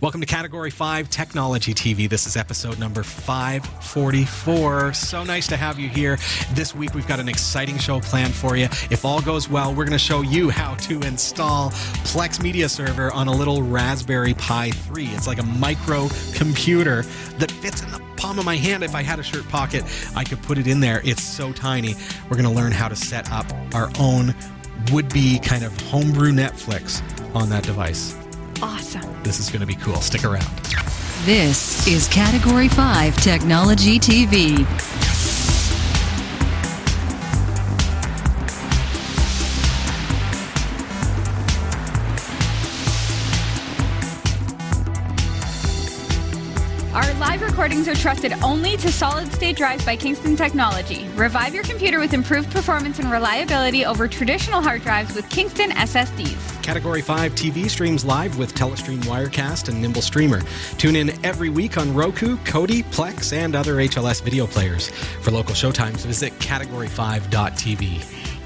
Welcome to Category 5 Technology TV. This is episode number 544. So nice to have you here. This week we've got an exciting show planned for you. If all goes well, we're going to show you how to install Plex Media Server on a little Raspberry Pi 3. It's like a micro computer that fits in the palm of my hand. If I had a shirt pocket, I could put it in there. It's so tiny. We're going to learn how to set up our own would be kind of homebrew Netflix on that device. Awesome. This is going to be cool. Stick around. This is Category 5 Technology TV. Recordings are trusted only to solid state drives by Kingston Technology. Revive your computer with improved performance and reliability over traditional hard drives with Kingston SSDs. Category 5 TV streams live with Telestream Wirecast and Nimble Streamer. Tune in every week on Roku, Kodi, Plex, and other HLS video players. For local showtimes, visit category5.tv.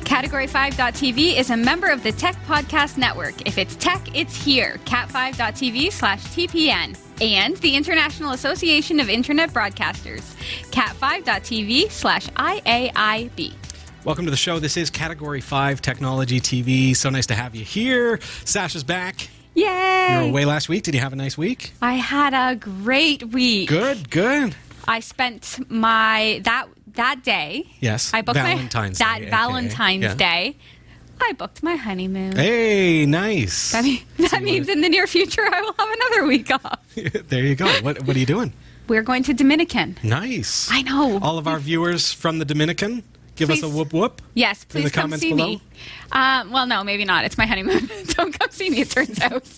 Category5.tv is a member of the Tech Podcast Network. If it's tech, it's here. Cat5.tv slash TPN. And the International Association of Internet Broadcasters. Cat5.tv slash IAIB. Welcome to the show. This is Category 5 Technology TV. So nice to have you here. Sasha's back. Yay! You were away last week. Did you have a nice week? I had a great week. Good, good. I spent my that that day. Yes. I booked Valentine's my that Day, aka. Valentine's Yeah. Day. I booked my honeymoon. Hey, nice. That, mean, that means in the near future I will have another week off. there you go. What, what are you doing? We're going to Dominican. Nice. I know. All of our viewers from the Dominican, give us a whoop whoop. Yes, in please the come comments see below? me. Um, well, no, maybe not. It's my honeymoon. Don't come see me. It turns out.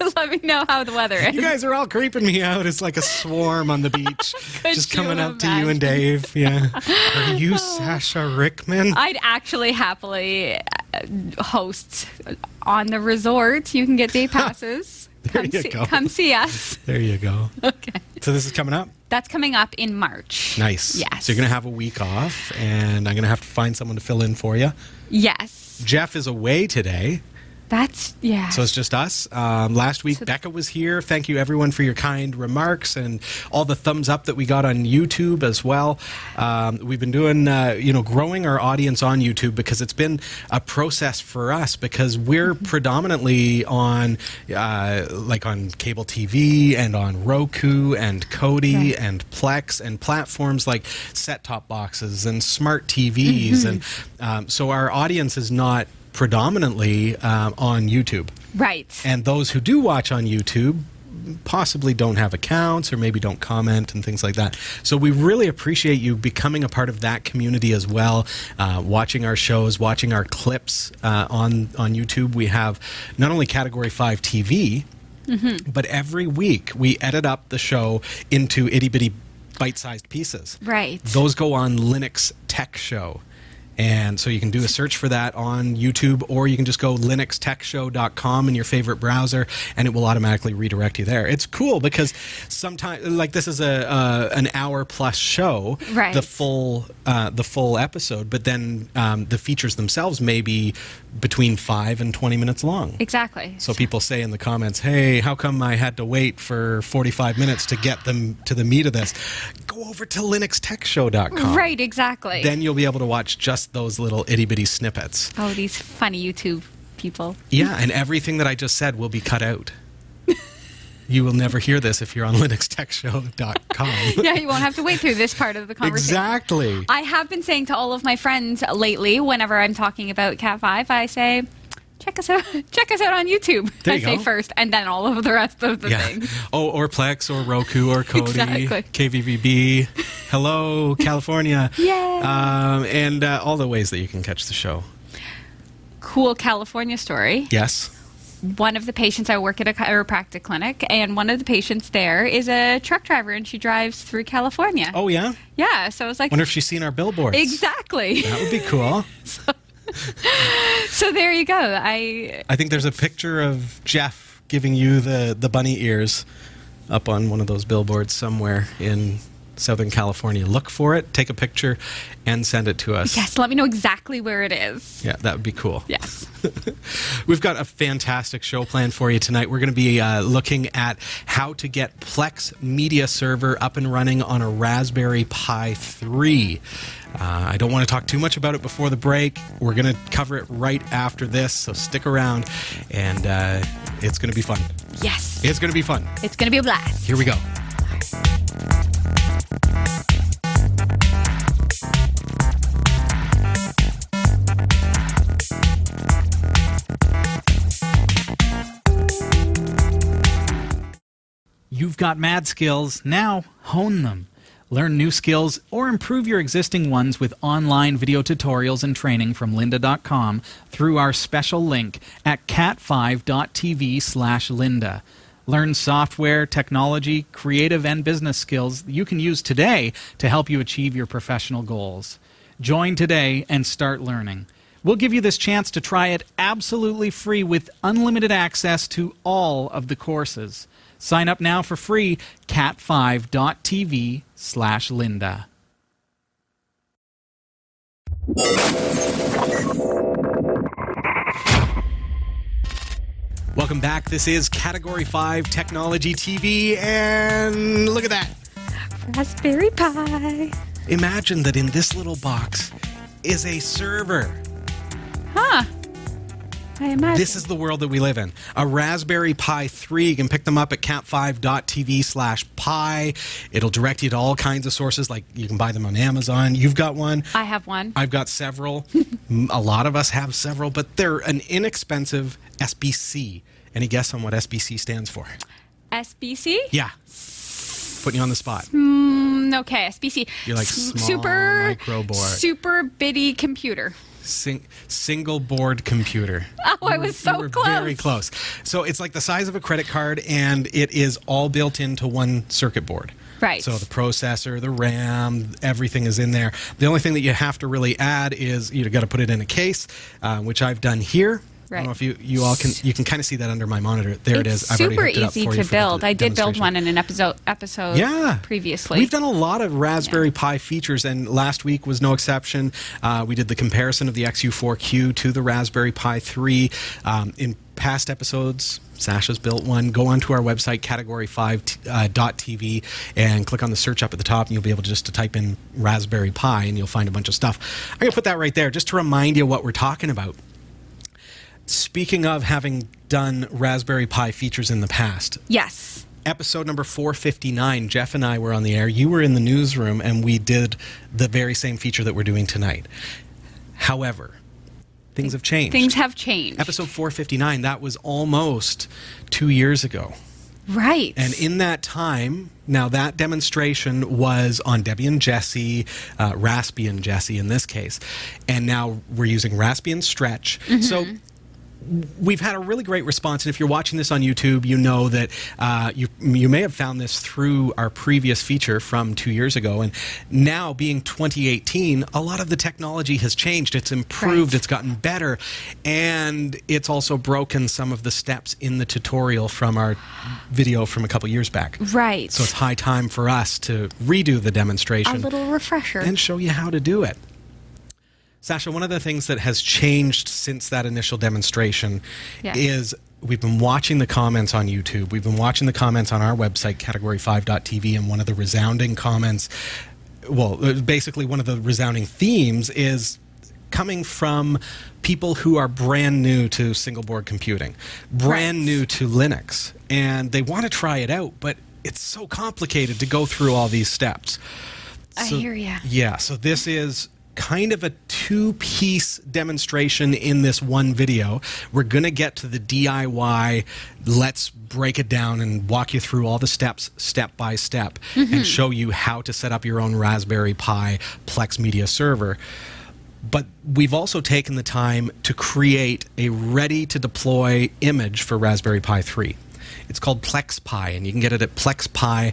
Let me know how the weather is. You guys are all creeping me out. It's like a swarm on the beach, just coming up to you and? Dave. Yeah. Are you Sasha Rickman? I'd actually happily uh, host on the resort. You can get day passes. There come, you see, go. come see us. There you go. Okay. So this is coming up. That's coming up in March. Nice. Yes. So you're gonna have a week off, and I'm gonna have to find someone to fill in for you. Yes. Jeff is away today. That's yeah. So it's just us. Um, last week, Becca was here. Thank you, everyone, for your kind remarks and all the thumbs up that we got on YouTube as well. Um, we've been doing, uh, you know, growing our audience on YouTube because it's been a process for us because we're predominantly on, uh, like, on cable TV and on Roku and Kodi Right. and Plex and platforms like set-top boxes and smart TVs, and um, so our audience is not predominantly um, on YouTube. right. And those who do watch on YouTube possibly don't have accounts or maybe don't comment and things like that. So we really appreciate you becoming a part of that community as well, uh, watching our shows, watching our clips uh, on on YouTube. We have not only Category Five TV, but every week we edit up the show into itty bitty bite-sized pieces. Right. Those go on Linux Tech Show. And so you can do a search for that on YouTube, or you can just go linuxtechshow.com in your favorite browser, and it will automatically redirect you there. It's cool because sometimes, like this is a uh, an hour plus show, Right. the full uh, the full episode, but then um, the features themselves may be between five and twenty minutes long. exactly. So people say in the comments, "Hey, how come I had to wait for 45 minutes to get them to the meat of this?" Go over to linuxtechshow.com. right. Exactly. Then you'll be able to watch just those little itty bitty snippets. oh, these funny YouTube people. Yeah, and everything that I just said will be cut out. You will never hear this if you're on linuxtechshow.com. yeah, you won't have to wait through this part of the conversation. exactly. I have been saying to all of my friends lately, whenever I'm talking about Cat Five, I say, "Check us out! Check us out on YouTube." There I you say go. first, and then all of the rest of the Yeah. things. Oh, or Plex, or Roku, or Kodi, Exactly. KVVB. Hello, California. Yay. Um, and uh, all the ways that you can catch the show. Cool California story. Yes. One of the patients I work at a chiropractic clinic, and one of the patients there is a truck driver, and she drives through California. Oh, yeah? Yeah, so I was like Wonder if she's seen our billboards. exactly. That would be cool. so there you go. I I think there's a picture of Jeff giving you the, the bunny ears up on one of those billboards somewhere in Southern California, look for it, take a picture, and send it to us. Yes, let me know exactly where it is. Yeah, that would be cool. Yes. We've got a fantastic show planned for you tonight. We're going to be uh, looking at how to get Plex Media Server up and running on a Raspberry Pi 3. Uh, I don't want to talk too much about it before the break. We're going to cover it right after this, so stick around, and uh, it's going to be fun. Yes. It's going to be fun. It's going to be a blast. Here we go. You've got mad skills, now hone them. Learn new skills or improve your existing ones with online video tutorials and training from lynda.com through our special link at cat5.tv slash lynda. Learn software, technology, creative, and business skills you can use today to help you achieve your professional goals. Join today and start learning. We'll give you this chance to try it absolutely free with unlimited access to all of the courses. Sign up now for free, cat5.tv slash lynda. Welcome back. This is Category 5 Technology TV, and look at that. Raspberry Pi. Imagine that in this little box is a server. Huh. I imagine. This is the world that we live in. A Raspberry Pi 3. You can pick them up at cat5.tv slash pi. It'll direct you to all kinds of sources, like you can buy them on Amazon. You've got one. I have one. I've got several. a lot of us have several, but they're an inexpensive SBC. Any guess on what SBC stands for? SBC? Yeah. Putting you on the spot. Mm, okay, SBC. You're like S- small super micro board. Super bitty computer. Sing- single board computer. Oh, I was so you close. Very close. So it's like the size of a credit card, and it is all built into one circuit board. Right. So the processor, the RAM, everything is in there. The only thing that you have to really add is you've got to put it in a case, uh, which I've done here. I don't know if you, you all can you can kind of see that under my monitor. There it it's. I've already super it up easy for you to build. I did build one in an episode episode Yeah. previously. We've done a lot of Raspberry Pi features, and last week was no exception. Uh, we did the comparison of the XU4Q to the Raspberry Pi 3. Um, in past episodes, Sasha's built one. Go onto our website, category5.tv, and click on the search up at the top, and you'll be able to just to type in Raspberry Pi, and you'll find a bunch of stuff. I'm going to put that right there just to remind you what we're talking about. Speaking of having done Raspberry Pi features in the past, yes. episode number 459 jeff and i were on the air you were in the newsroom and we did the very same feature that we're doing tonight however things have changed Things have changed. episode 459 that was almost two years ago right. and in that time now that demonstration was on Debian Jessie uh, Raspbian Jessie in this case and now we're using Raspbian Stretch so we've had a really great response, and if you're watching this on YouTube, you know that uh, you you may have found this through our previous feature from two years ago, and now being 2018, a lot of the technology has changed. It's improved, Right. it's gotten better, and it's also broken some of the steps in the tutorial from our video from a couple years back. right. So it's high time for us to redo the demonstration. a little refresher. and show you how to do it. Sasha, one of the things that has changed since that initial demonstration Yes. is we've been watching the comments on YouTube. We've been watching the comments on our website, category5.tv, and one of the resounding comments, well, uh, basically, one of the resounding themes is coming from people who are brand new to single board computing, brand Right. new to Linux, and they want to try it out, but it's so complicated to go through all these steps. I hear ya. Yeah, so this is kind of a two piece demonstration in this one video. We're going to get to the DIY. Let's break it down and walk you through all the steps, step by step, and mm-hmm. show you how to set up your own Raspberry Pi Plex Media server. But we've also taken the time to create a ready to deploy image for Raspberry Pi 3. It's called PlexPi, and you can get it at plexpi.com.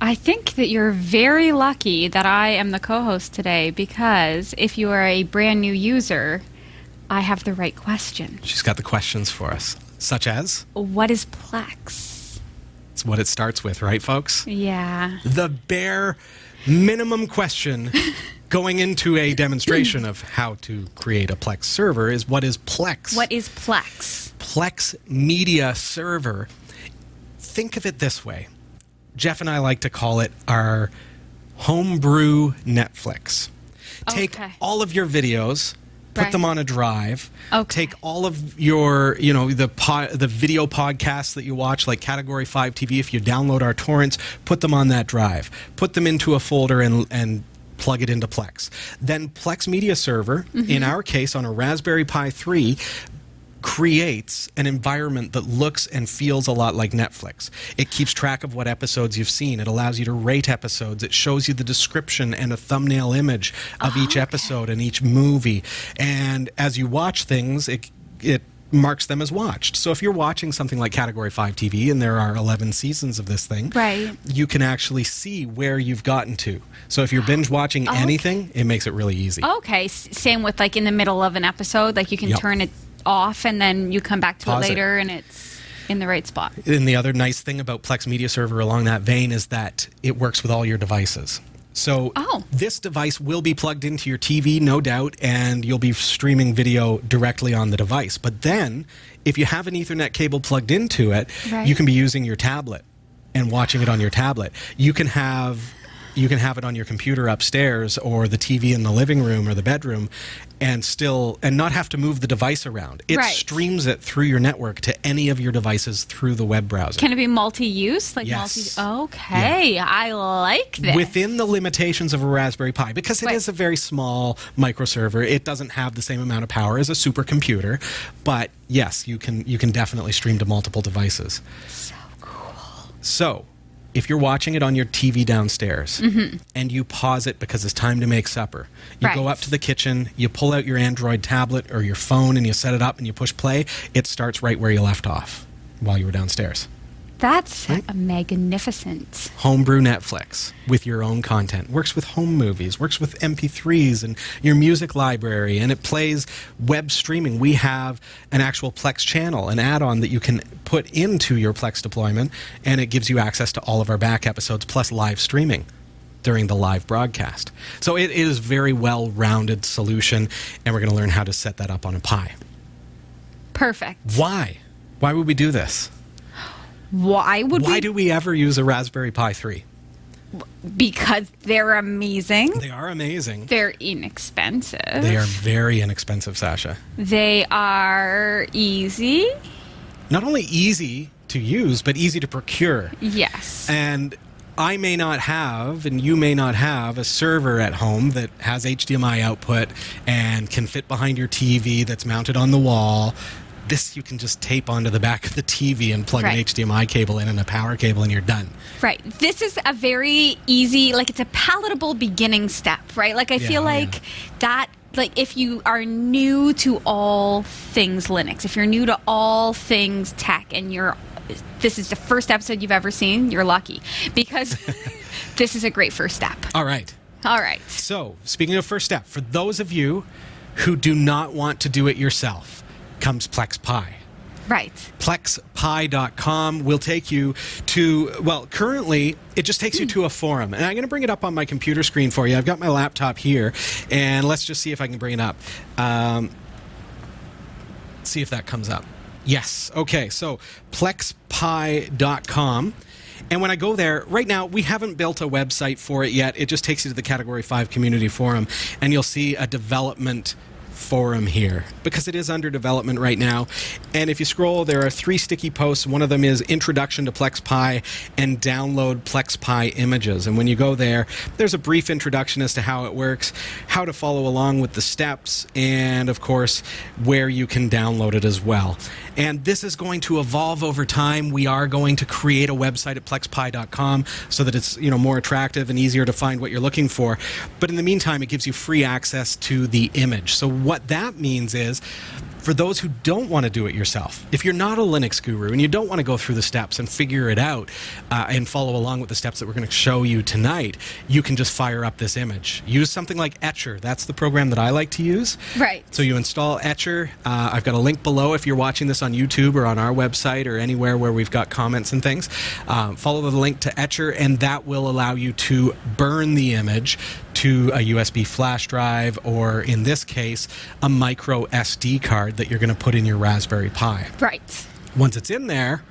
I think that you're very lucky that I am the co host today because if you are a brand new user, I have the right question. She's got the questions for us, such as What is Plex? It's what it starts with, right, folks? Yeah. The bare minimum question going into a demonstration of how to create a Plex server is what is Plex? What is Plex? Plex Media Server. Think of it this way Jeff and I like to call it our homebrew Netflix. Take Okay. all of your videos, put Right. them on a drive. Okay. Take all of your, you know, the po- the video podcasts that you watch, like Category Five TV. If you download our torrents, put them on that drive. Put them into a folder and and plug it into Plex. Then Plex Media Server, Mm-hmm. in our case, on a Raspberry Pi three, creates an environment that looks and feels a lot like Netflix. It keeps track of what episodes you've seen. It allows you to rate episodes. It shows you the description and a thumbnail image of each ah, episode and each movie. And as you watch things, it it marks them as watched. So if you're watching something like Category 5 TV and there are 11 seasons of this thing, Right. you can actually see where you've gotten to. So if you're binge watching Okay. anything, it makes it really easy. Okay. s- Same with like in the middle of an episode, like you can Yep. turn it off and then you come back to Pause it it. later and it's in the right spot. And the other nice thing about Plex Media Server along that vein is that it works with all your devices. So Oh. this device will be plugged into your TV, no doubt, and you'll be streaming video directly on the device. But then, if you have an Ethernet cable plugged into it, Right. you can be using your tablet and watching it on your tablet. You can have you can have it on your computer upstairs or the TV in the living room or the bedroom and still and not have to move the device around. It Right. streams it through your network to any of your devices through the web browser. Can it be multi-use? Like Yes. multi. Okay, I like this. within the limitations of a Raspberry Pi because it is Right. a very small microserver. It doesn't have the same amount of power as a supercomputer, but yes, you can you can definitely stream to multiple devices. So cool. So, if you're watching it on your TV downstairs mm-hmm. and you pause it because it's time to make supper, you go up to the kitchen, you pull out your Android tablet or your phone and you set it up and you push play, it starts right where you left off while you were downstairs. That's a magnificent. homebrew Netflix with your own content. Works with home movies, works with MP3s and your music library, and it plays web streaming. We have an actual Plex channel, an add on that you can put into your Plex deployment, and it gives you access to all of our back episodes plus live streaming during the live broadcast. So it is a very well rounded solution, and we're going to learn how to set that up on a Pi. Perfect. Why? Why would we do this? Why would we Why we? do we ever use a Raspberry Pi 3? because they're amazing. They are amazing. They're inexpensive. They are very inexpensive, Sasha. They are easy. Not only easy to use, but easy to procure. Yes. And I may not have, and you may not have, a server at home that has HDMI output and can fit behind your TV that's mounted on the wall. This you can just tape onto the back of the TV and plug an HDMI cable in and a power cable, and you're done. Right. This is a very easy, like it's a palatable beginning step, right? Like I Yeah, feel oh, like yeah. that like if you are new to all things Linux, if you're new to all things tech and you're this is the first episode you've ever seen, you're lucky because this is a great first step. All right. All right. So, speaking of first step, for those of you who do not want to do it yourself, comes Plex Pi. Right. plexpi.com will take you to well currently it just takes you to a forum and i'm going to bring it up on my computer screen for you i've got my laptop here and let's just see if i can bring it up um, see if that comes up yes okay so plexpi.com and when I go there, right now, we haven't built a website for it yet. It just takes you to the Category 5 community forum, and you'll see a development forum here because it is under development right now. And if you scroll, there are three sticky posts. One of them is Introduction to PlexPi and Download PlexPi Images. And when you go there, there's a brief introduction as to how it works, how to follow along with the steps, and of course, where you can download it as well. And this is going to evolve over time. We are going to create a website at plexpi.com so that it's you know more attractive and easier to find what you're looking for. But in the meantime, it gives you free access to the image. So what that means is for those who don't want to do it yourself, if you're not a Linux guru and you don't want to go through the steps and figure it out uh, and follow along with the steps that we're going to show you tonight, you can just fire up this image. Use something like Etcher. That's the program that I like to use. Right. So you install Etcher. Uh, I've got a link below if you're watching this on YouTube or on our website or anywhere where we've got comments and things. Um, follow the link to Etcher, and that will allow you to burn the image to a USB flash drive or, in this case, a micro SD card that you're going to put in your Raspberry Pi. Right. Once it's in there,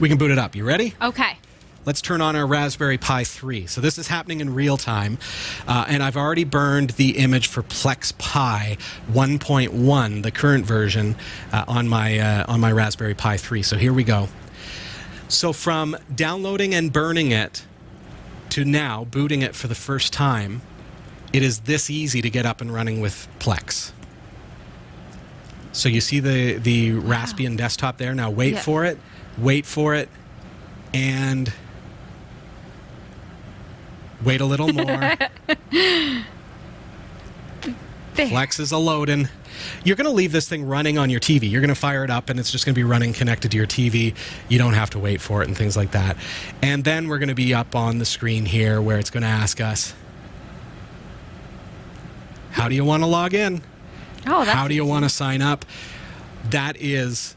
we can boot it up. You ready? Okay. Let's turn on our Raspberry Pi 3. So this is happening in real time, uh, and I've already burned the image for Plex Pi 1.1, the current version, uh, on my uh, on my Raspberry Pi 3. So here we go. So from downloading and burning it to now booting it for the first time, it is this easy to get up and running with Plex. So you see the the Raspbian desktop there. Now wait Yeah. for it, wait for it, and wait a little more. There. Plex is a loading. You're going to leave this thing running on your TV. You're going to fire it up, and it's just going to be running connected to your TV. You don't have to wait for it and things like that. And then we're going to be up on the screen here where it's going to ask us, "How do you want to log in? Oh, that's How do you easy. want to sign up?" That is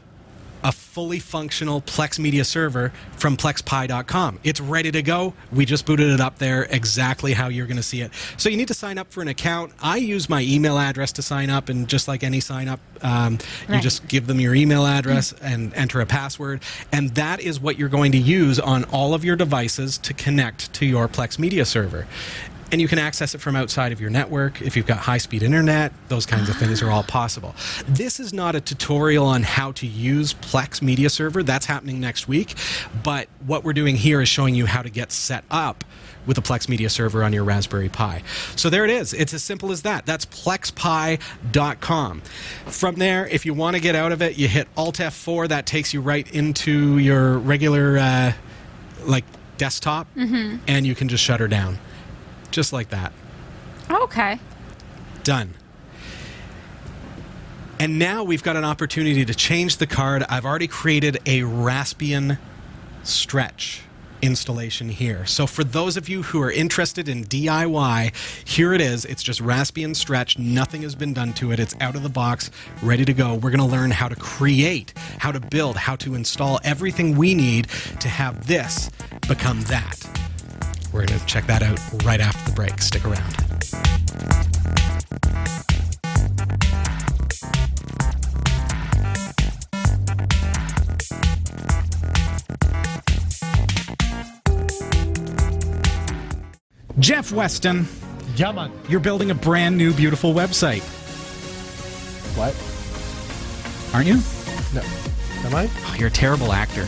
a fully functional Plex Media server from plexpi.com. It's ready to go. We just booted it up there exactly how you're going to see it. So you need to sign up for an account. I use my email address to sign up, and just like any sign up, um, you just give them your email address and enter a password. And that is what you're going to use on all of your devices to connect to your Plex Media server. And you can access it from outside of your network. If you've got high speed internet, those kinds of things are all possible. This is not a tutorial on how to use Plex Media Server. That's happening next week. But what we're doing here is showing you how to get set up with a Plex Media Server on your Raspberry Pi. So there it is. It's as simple as that. That's plexpi.com. From there, if you want to get out of it, you hit Alt F4. That takes you right into your regular, uh, like, desktop, and you can just shut her down. Just like that. Okay. Done. And now we've got an opportunity to change the card. I've already created a Raspbian stretch installation here. So for those of you who are interested in DIY, here it is. It's just Raspbian stretch. Nothing has been done to it. It's out of the box, ready to go. We're going to learn how to create, how to build, how to install everything we need to have this become that. We're going to check that out right after the break. Stick around. Jeff Weston, Yeah, man. you're building a brand new, beautiful website, What? aren't you? No. Am I? Oh, you're a terrible actor.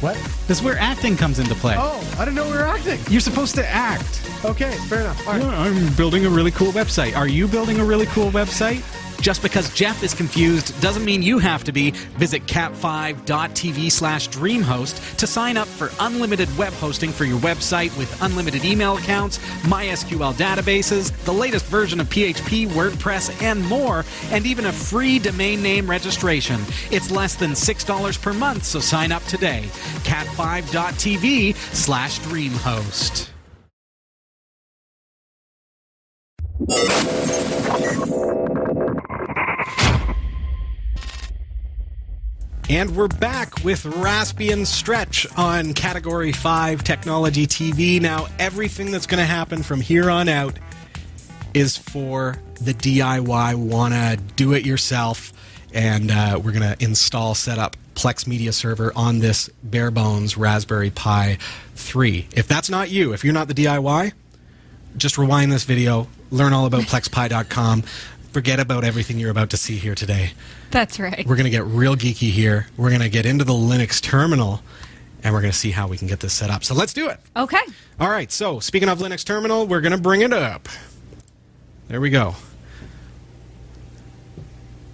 What? This is where acting comes into play. Oh, I didn't know we were acting. You're supposed to act. Okay, fair enough. All right. Yeah, I'm building a really cool website. Are you building a really cool website? Just because Jeff is confused doesn't mean you have to be. Visit cat5.tv slash dreamhost to sign up for unlimited web hosting for your website with unlimited email accounts, MySQL databases, the latest version of PHP, WordPress, and more, and even a free domain name registration. It's less than $6 per month, so sign up today. cat5.tv slash dreamhost. And we're back with Raspbian Stretch on Category 5 Technology TV. Now, everything that's going to happen from here on out is for the DIY, want to do it yourself. And uh, we're going to install, set up Plex Media Server on this bare bones Raspberry Pi 3. If that's not you, if you're not the DIY, just rewind this video, learn all about plexpi.com, forget about everything you're about to see here today. That's right. We're going to get real geeky here. We're going to get into the Linux terminal and we're going to see how we can get this set up. So let's do it. Okay. All right. So, speaking of Linux terminal, we're going to bring it up. There we go.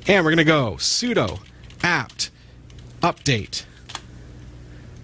And we're going to go sudo apt update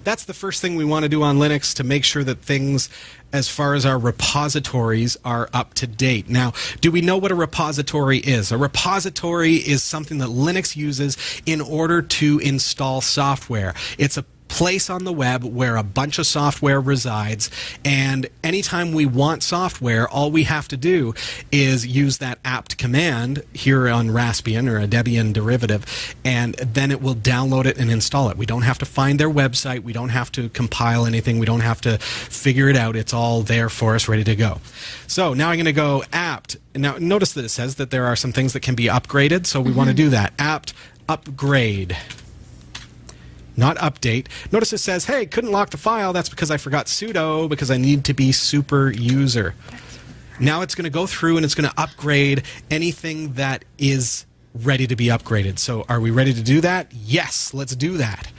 that's the first thing we want to do on Linux to make sure that things, as far as our repositories, are up to date. Now, do we know what a repository is? A repository is something that Linux uses in order to install software. It's a place on the web where a bunch of software resides. And anytime we want software, all we have to do is use that apt command here on Raspbian or a Debian derivative, and then it will download it and install it. We don't have to find their website. We don't have to compile anything. We don't have to figure it out. It's all there for us, ready to go. So now I'm going to go apt. Now, notice that it says that there are some things that can be upgraded, so we want to mm-hmm. do that. apt upgrade not update. Notice it says, hey, couldn't lock the file. That's because I forgot sudo because I need to be super user. Now it's going to go through and it's going to upgrade anything that is ready to be upgraded. So are we ready to do that? Yes, let's do that.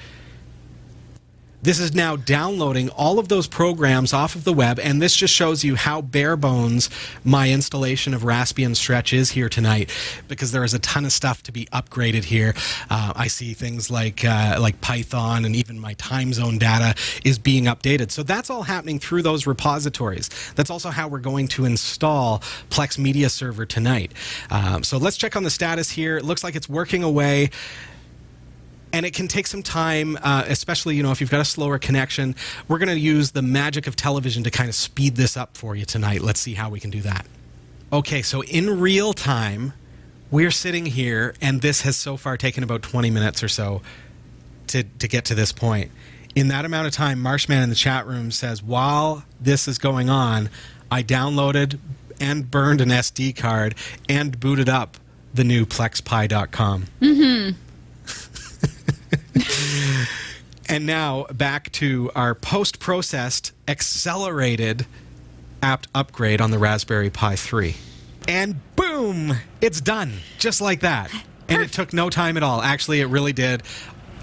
This is now downloading all of those programs off of the web, and this just shows you how bare bones my installation of Raspbian Stretch is here tonight, because there is a ton of stuff to be upgraded here. Uh, I see things like uh, like Python, and even my time zone data is being updated. So that's all happening through those repositories. That's also how we're going to install Plex Media Server tonight. Um, so let's check on the status here. It looks like it's working away and it can take some time, uh, especially you know if you've got a slower connection. We're going to use the magic of television to kind of speed this up for you tonight. Let's see how we can do that. Okay, so in real time, we're sitting here, and this has so far taken about 20 minutes or so to to get to this point. In that amount of time, Marshman in the chat room says, while this is going on, I downloaded and burned an SD card and booted up the new plexpi.com. And now back to our post processed, accelerated apt upgrade on the Raspberry Pi 3. And boom, it's done. Just like that. And it took no time at all. Actually, it really did.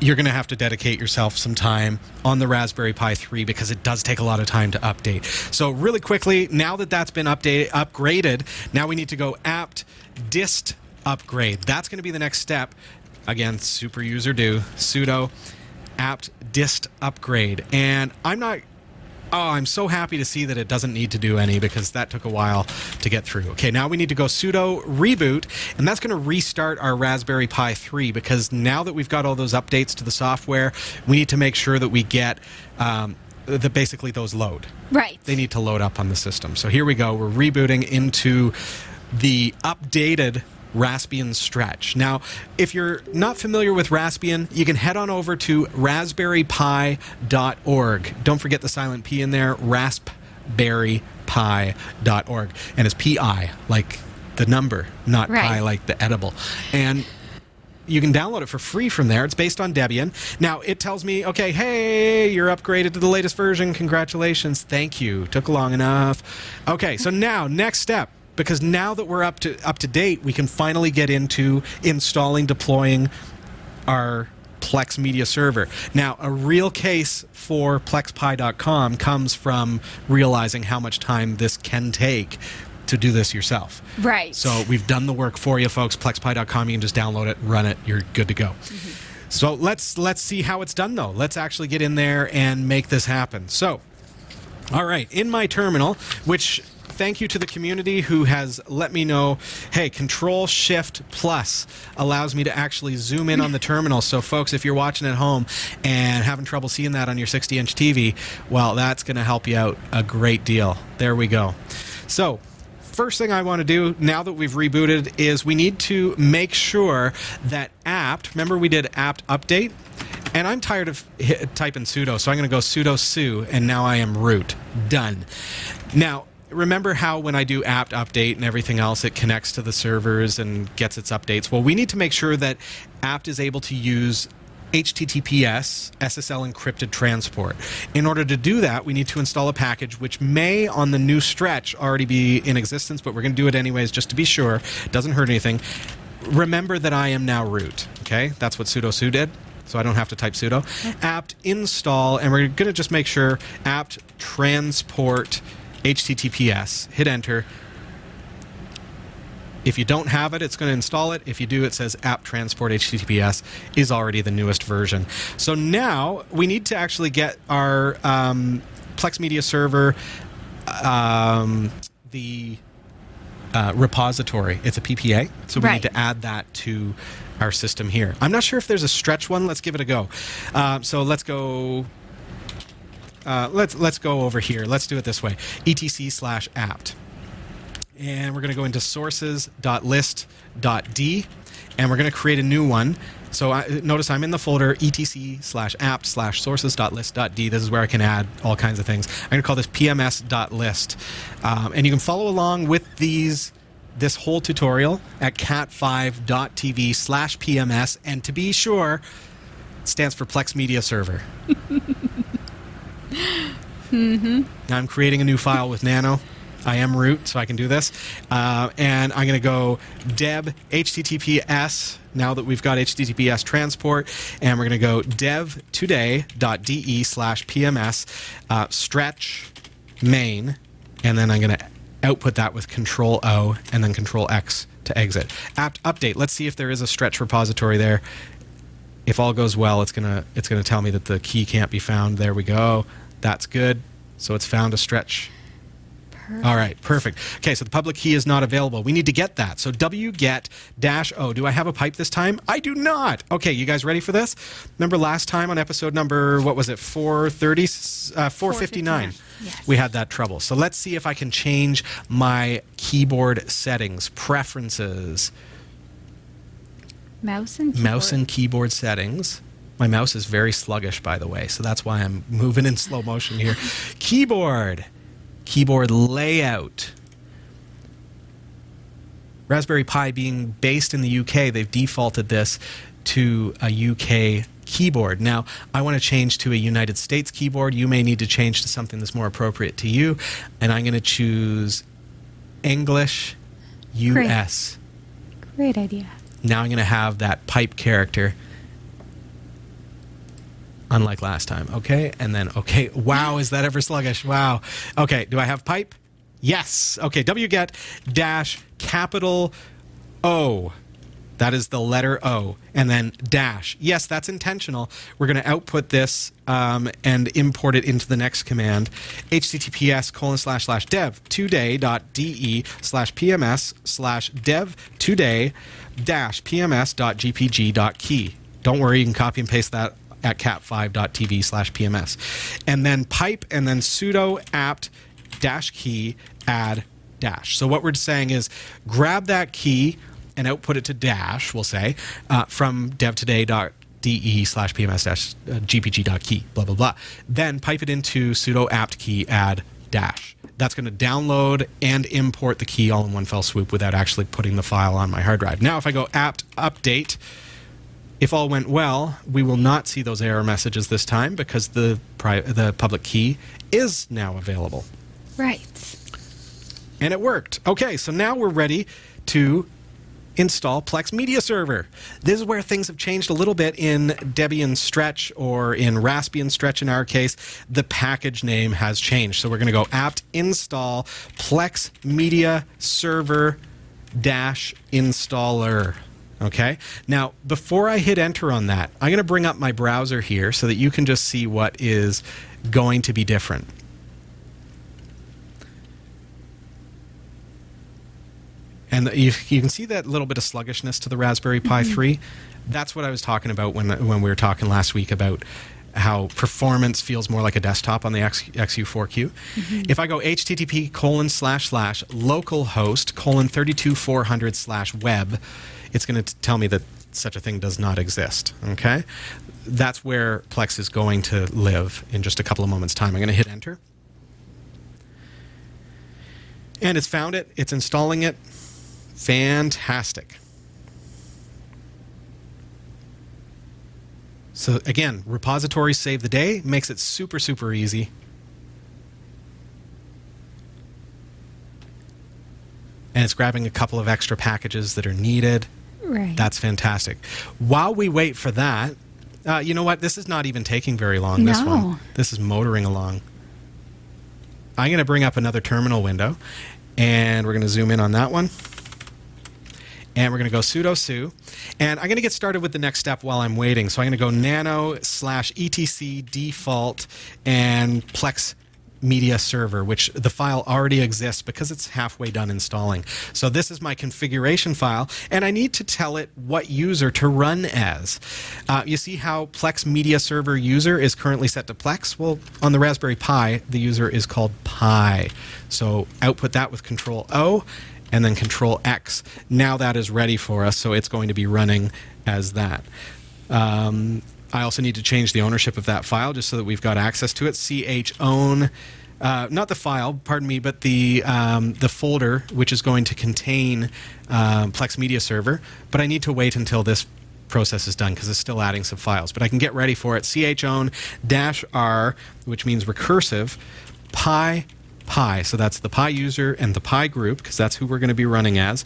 You're going to have to dedicate yourself some time on the Raspberry Pi 3 because it does take a lot of time to update. So, really quickly, now that that's been updated, upgraded, now we need to go apt dist upgrade. That's going to be the next step. Again, super user do sudo apt dist upgrade. And I'm not Oh, I'm so happy to see that it doesn't need to do any because that took a while to get through. Okay, now we need to go sudo reboot, and that's going to restart our Raspberry Pi 3 because now that we've got all those updates to the software, we need to make sure that we get um, that basically those load. Right. They need to load up on the system. So here we go. We're rebooting into the updated Raspbian Stretch. Now, if you're not familiar with Raspbian, you can head on over to raspberrypi.org. Don't forget the silent P in there, raspberrypi.org. And it's PI, like the number, not Right. pi like the edible. And you can download it for free from there. It's based on Debian. Now it tells me, okay, hey, you're upgraded to the latest version. Congratulations. Thank you. Took long enough. Okay, so now next step. Because now that we're up to up to date, we can finally get into installing, deploying our Plex Media Server. Now, a real case for PlexPi.com comes from realizing how much time this can take to do this yourself. Right. So we've done the work for you, folks. PlexPi.com. You can just download it, run it. You're good to go. Mm-hmm. So let's let's see how it's done though. Let's actually get in there and make this happen. So, all right, in my terminal, which thank you to the community who has let me know, hey, Control Shift Plus allows me to actually zoom in on the terminal. So, folks, if you're watching at home and having trouble seeing that on your 60 inch TV, well, that's going to help you out a great deal. There we go. So, first thing I want to do now that we've rebooted is we need to make sure that apt, remember we did apt update? And I'm tired of typing sudo, so I'm going to go sudo su, and now I am root. Done. Now, remember how when I do apt update and everything else, it connects to the servers and gets its updates? Well, we need to make sure that apt is able to use HTTPS SSL encrypted transport. In order to do that, we need to install a package which may on the new stretch already be in existence, but we're going to do it anyways just to be sure. Doesn't hurt anything. Remember that I am now root. Okay, that's what sudo su did. So I don't have to type sudo. apt install, and we're going to just make sure apt transport HTTPS. Hit enter. If you don't have it, it's going to install it. If you do, it says apt transport HTTPS is already the newest version. So now we need to actually get our um, Plex Media server, um, the uh, repository. It's a PPA, so we Right. need to add that to our system here. I'm not sure if there's a stretch one. Let's give it a go. Uh, so let's go. Uh, let's let's go over here. Let's do it this way. etc slash apt, and we're going to go into sources.list.d, and we're going to create a new one. So I, notice I'm in the folder etc slash apt slash sources.list.d. This is where I can add all kinds of things. I'm going to call this pms.list, um, and you can follow along with these this whole tutorial at cat5.tv slash pms. And to be sure, stands for Plex Media Server. Now I'm creating a new file with Nano. I am root, so I can do this. Uh, and I'm going to go deb https now that we've got https transport. And we're going to go dev today.de slash pms uh, stretch main. And then I'm going to output that with control O and then control X to exit. Apt update. Let's see if there is a stretch repository there if all goes well, it's gonna it's gonna tell me that the key can't be found. There we go. That's good. So it's found a stretch. Perfect. All right, perfect. Okay, so the public key is not available. We need to get that. So wget dash o. Do I have a pipe this time? I do not. Okay, you guys ready for this? Remember last time on episode number what was it? 430 uh, 459. Yes. We had that trouble. So let's see if I can change my keyboard settings, preferences Mouse and mouse and keyboard settings. My mouse is very sluggish, by the way, so that's why I'm moving in slow motion here. keyboard, keyboard layout. Raspberry Pi being based in the UK, they've defaulted this to a UK keyboard. Now, I want to change to a United States keyboard. You may need to change to something that's more appropriate to you, and I'm going to choose English US. Great idea. Now I'm going to have that pipe character. Unlike last time. Okay. And then, okay. Wow. Is that ever sluggish? Wow. Okay. Do I have pipe? Yes. Okay. wget dash capital O. That is the letter O. And then dash. Yes, that's intentional. We're going to output this um, and import it into the next command. HTTPS colon slash slash dev2day dot de slash PMS slash dev today dash PMS dot GPG dot key. Don't worry, you can copy and paste that at cat5.tv slash PMS. And then pipe and then sudo apt dash key add dash. So what we're saying is grab that key and output it to dash, we'll say, uh, from dev2day.de slash pms dash uh, gpg dot key, blah, blah, blah. Then pipe it into sudo apt key add dash. That's going to download and import the key all in one fell swoop without actually putting the file on my hard drive. Now, if I go apt update, if all went well, we will not see those error messages this time because the pri- the public key is now available. Right. And it worked. Okay, so now we're ready to install Plex Media Server. This is where things have changed a little bit in Debian Stretch or in Raspbian Stretch in our case. The package name has changed. So we're going to go apt install Plex Media Server dash installer. Okay. Now, before I hit enter on that, I'm going to bring up my browser here so that you can just see what is going to be different. And you, you can see that little bit of sluggishness to the Raspberry Pi mm-hmm. 3. That's what I was talking about when, when we were talking last week about how performance feels more like a desktop on the X, XU4Q. Mm-hmm. If I go http colon slash slash localhost colon 32400 slash web, it's going to tell me that such a thing does not exist. Okay? That's where Plex is going to live in just a couple of moments' time. I'm going to hit enter. And it's found it, it's installing it. Fantastic. So again, repositories save the day, makes it super, super easy. And it's grabbing a couple of extra packages that are needed. Right. That's fantastic. While we wait for that, uh, you know what? This is not even taking very long, this No. one. This is motoring along. I'm going to bring up another terminal window, and we're going to zoom in on that one. And we're going to go sudo su. And I'm going to get started with the next step while I'm waiting. So I'm going to go nano slash etc default and plex media server, which the file already exists because it's halfway done installing. So this is my configuration file, and I need to tell it what user to run as. Uh, you see how Plex Media Server user is currently set to Plex? Well, on the Raspberry Pi, the user is called Pi. So output that with Control O and then Control X. Now that is ready for us, so it's going to be running as that. Um, I also need to change the ownership of that file just so that we've got access to it. ch own, uh, not the file, pardon me, but the um, the folder which is going to contain um, Plex Media Server. But I need to wait until this process is done because it's still adding some files. But I can get ready for it. ch own dash r, which means recursive, pi pi. So that's the pi user and the pi group because that's who we're going to be running as.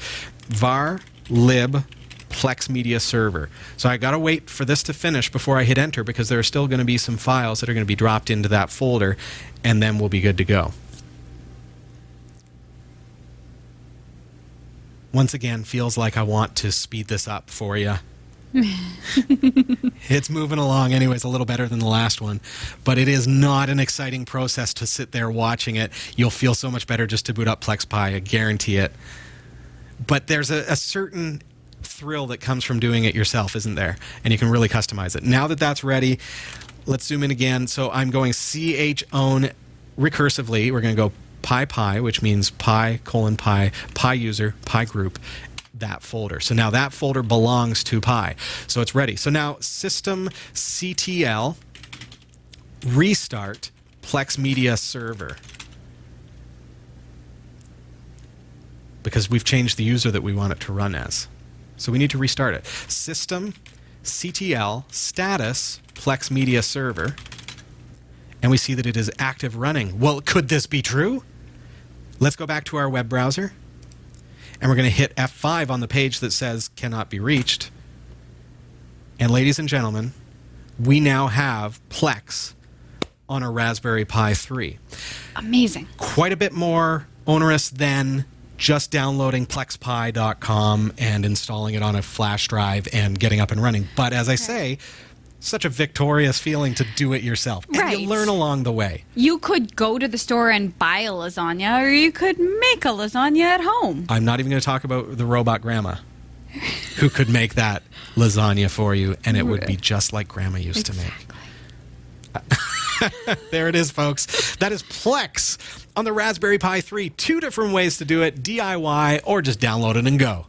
var lib Plex Media Server. So I got to wait for this to finish before I hit enter because there are still going to be some files that are going to be dropped into that folder, and then we'll be good to go. Once again, feels like I want to speed this up for you. it's moving along, anyways, a little better than the last one, but it is not an exciting process to sit there watching it. You'll feel so much better just to boot up Plex Pi, I guarantee it. But there's a, a certain thrill that comes from doing it yourself, isn't there? And you can really customize it. Now that that's ready, let's zoom in again. So I'm going ch own recursively. We're going to go pi pi, which means pi colon pi, pi user, pi group, that folder. So now that folder belongs to pi. So it's ready. So now system ctl restart Plex Media Server. Because we've changed the user that we want it to run as. So we need to restart it. System CTL status Plex Media Server. And we see that it is active running. Well, could this be true? Let's go back to our web browser. And we're going to hit F5 on the page that says cannot be reached. And ladies and gentlemen, we now have Plex on a Raspberry Pi 3. Amazing. Quite a bit more onerous than just downloading plexpi.com and installing it on a flash drive and getting up and running. But as I say, such a victorious feeling to do it yourself. And Right. you learn along the way. You could go to the store and buy a lasagna, or you could make a lasagna at home. I'm not even going to talk about the robot grandma who could make that lasagna for you and it would be just like grandma used to make. there it is, folks. That is Plex on the Raspberry Pi 3. Two different ways to do it DIY or just download it and go.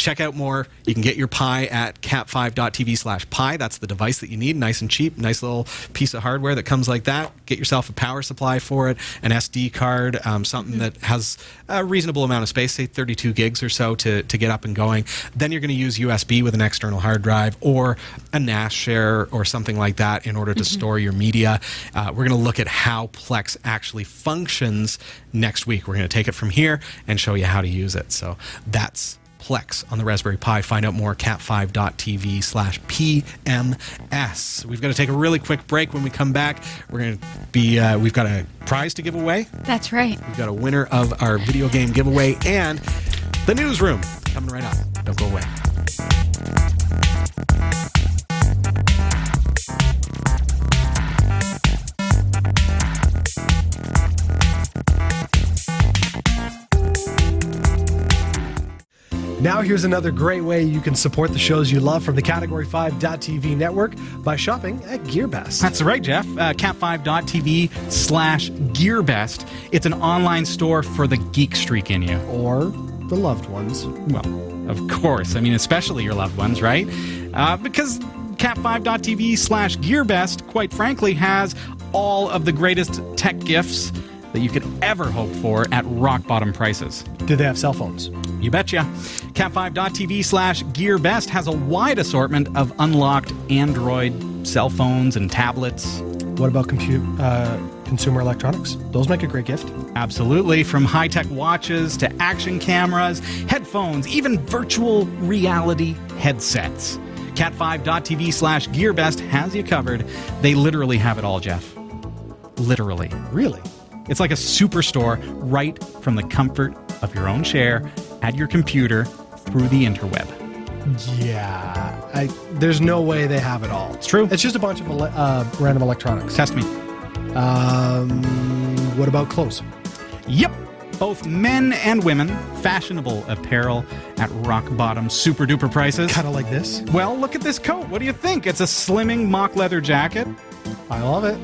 Check out more. You can get your Pi at cat5.tv slash Pi. That's the device that you need. Nice and cheap. Nice little piece of hardware that comes like that. Get yourself a power supply for it, an SD card, um, something that has a reasonable amount of space, say 32 gigs or so to, to get up and going. Then you're going to use USB with an external hard drive or a NAS share or something like that in order to store your media. Uh, we're going to look at how Plex actually functions next week. We're going to take it from here and show you how to use it. So that's Plex on the Raspberry Pi. Find out more cat5.tv slash PMS. We've got to take a really quick break. When we come back, we're going to be, uh, we've got a prize to give away. That's right. We've got a winner of our video game giveaway and the newsroom coming right up. Don't go away. Now, here's another great way you can support the shows you love from the Category 5.tv network by shopping at GearBest. That's right, Jeff. Uh, cat5.tv slash GearBest. It's an online store for the geek streak in you. Or the loved ones. Well, of course. I mean, especially your loved ones, right? Uh, because cat5.tv slash GearBest, quite frankly, has all of the greatest tech gifts that you could ever hope for at rock bottom prices. Do they have cell phones? You betcha. Cat5.tv slash GearBest has a wide assortment of unlocked Android cell phones and tablets. What about compute, uh, consumer electronics? Those make a great gift. Absolutely, from high tech watches to action cameras, headphones, even virtual reality headsets. Cat5.tv slash GearBest has you covered. They literally have it all, Jeff. Literally. Really? It's like a superstore right from the comfort of your own chair at your computer through the interweb. Yeah, I, there's no way they have it all. It's true. It's just a bunch of ele- uh, random electronics. Test me. Um, what about clothes? Yep. Both men and women, fashionable apparel at rock bottom super duper prices. Kind of like this. Well, look at this coat. What do you think? It's a slimming mock leather jacket. I love it.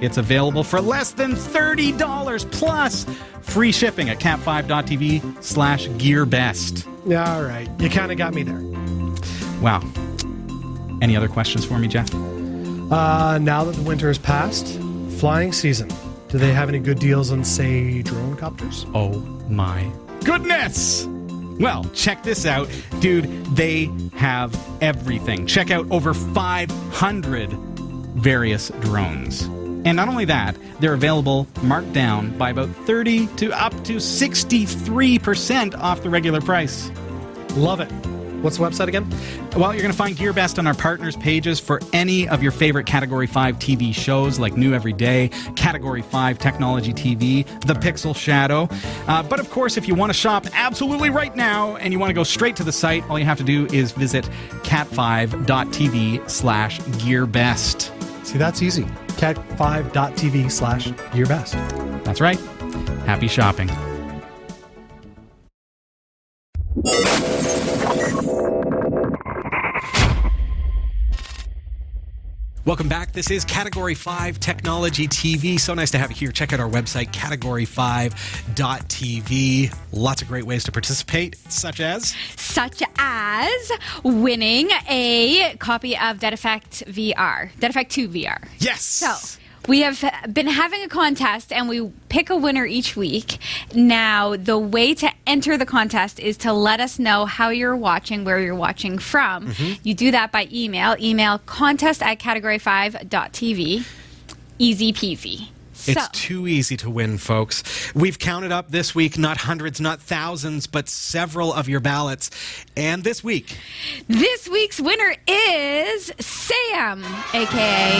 It's available for less than $30 plus free shipping at cat5.tv slash gearbest. Yeah, all right. You kind of got me there. Wow. Any other questions for me, Jeff? Uh, now that the winter has passed, flying season. Do they have any good deals on, say, drone copters? Oh my goodness! Well, check this out. Dude, they have everything. Check out over 500 various drones. And not only that, they're available marked down by about 30 to up to 63% off the regular price. Love it. What's the website again? Well, you're going to find GearBest on our partners pages for any of your favorite Category 5 TV shows like New Every Day, Category 5 Technology TV, The Pixel Shadow. Uh, but of course, if you want to shop absolutely right now and you want to go straight to the site, all you have to do is visit cat5.tv slash GearBest. See, that's easy. cat5.tv slash gearbest. That's right. Happy shopping. Welcome back. This is Category 5 Technology TV. So nice to have you here. Check out our website, category5.tv. Lots of great ways to participate, such as Such as winning a copy of Dead Effect VR, Dead Effect 2 VR. yes. So we have been having a contest and we pick a winner each week. Now, the way to enter the contest is to let us know how you're watching, where you're watching from. Mm-hmm. You do that by email. Email contest at category5.tv. Easy peasy. It's so, too easy to win, folks. We've counted up this week not hundreds, not thousands, but several of your ballots. And this week, this week's winner is Sam, aka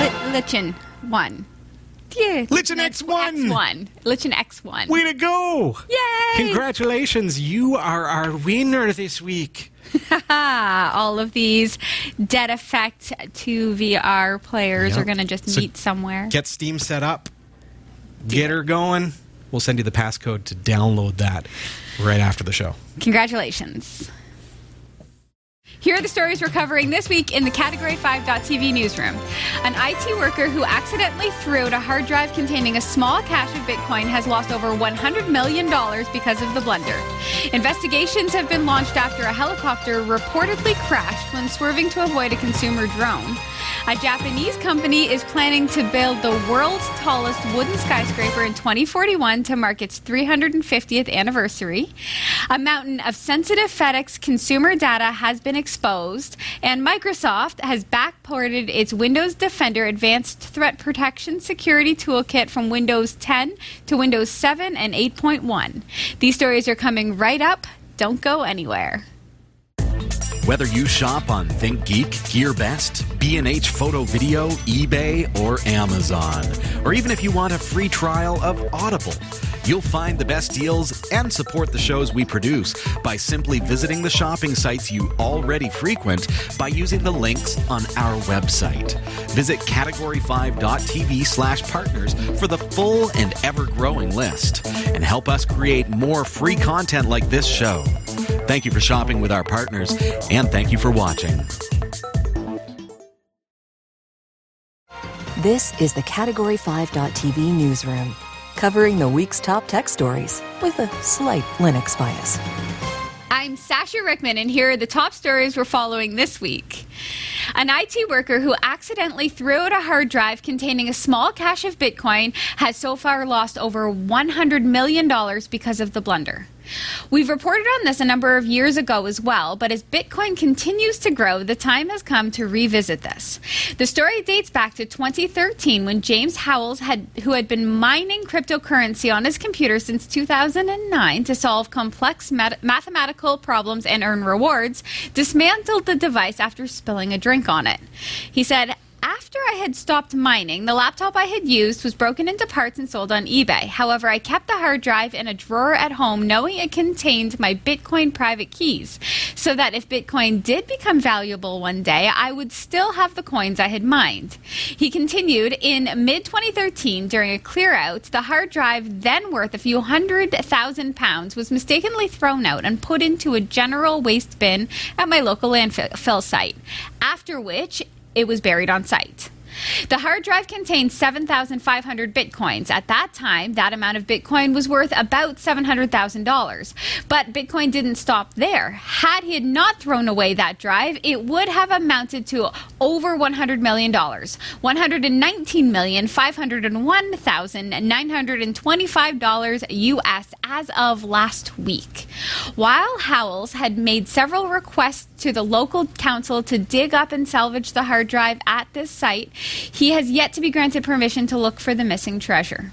Li- Lichen One. Yeah, Lichen X1. X1. Lichen X1. way to go! Yay! Congratulations, you are our winner this week. All of these Dead Effect 2 VR players Yep. are going to just So meet somewhere. Get Steam set up, get her going. We'll send you the passcode to download that right after the show. Congratulations. Here are the stories we're covering this week in the Category 5.tv newsroom. An IT worker who accidentally threw out a hard drive containing a small cache of Bitcoin has lost over $100 million because of the blunder. Investigations have been launched after a helicopter reportedly crashed when swerving to avoid a consumer drone. A Japanese company is planning to build the world's tallest wooden skyscraper in 2041 to mark its 350th anniversary. A mountain of sensitive FedEx consumer data has been exposed, and Microsoft has backported its Windows Defender Advanced Threat Protection Security Toolkit from Windows 10 to Windows 7 and 8.1. These stories are coming right up. Don't go anywhere. Whether you shop on ThinkGeek, GearBest, B&H Photo Video, eBay, or Amazon, or even if you want a free trial of Audible, you'll find the best deals and support the shows we produce by simply visiting the shopping sites you already frequent by using the links on our website. Visit category5.tv slash partners for the full and ever-growing list and help us create more free content like this show. Thank you for shopping with our partners, and thank you for watching. This is the Category 5.tv newsroom, covering the week's top tech stories with a slight Linux bias. I'm Sasha Rickman, and here are the top stories we're following this week. An IT worker who accidentally threw out a hard drive containing a small cache of Bitcoin has so far lost over $100 million because of the blunder. We've reported on this a number of years ago as well, but as Bitcoin continues to grow, the time has come to revisit this. The story dates back to 2013 when James Howells, had, who had been mining cryptocurrency on his computer since 2009 to solve complex mat- mathematical problems and earn rewards, dismantled the device after spilling a drink on it. He said, After I had stopped mining, the laptop I had used was broken into parts and sold on eBay. However, I kept the hard drive in a drawer at home knowing it contained my Bitcoin private keys, so that if Bitcoin did become valuable one day, I would still have the coins I had mined. He continued in mid 2013 during a clear out, the hard drive, then worth a few hundred thousand pounds, was mistakenly thrown out and put into a general waste bin at my local landfill site. After which, it was buried on site. The hard drive contained 7,500 bitcoins. At that time, that amount of bitcoin was worth about $700,000. But bitcoin didn't stop there. Had he not thrown away that drive, it would have amounted to over $100 million. $119,501,925 US as of last week. While Howells had made several requests to the local council to dig up and salvage the hard drive at this site, he has yet to be granted permission to look for the missing treasure.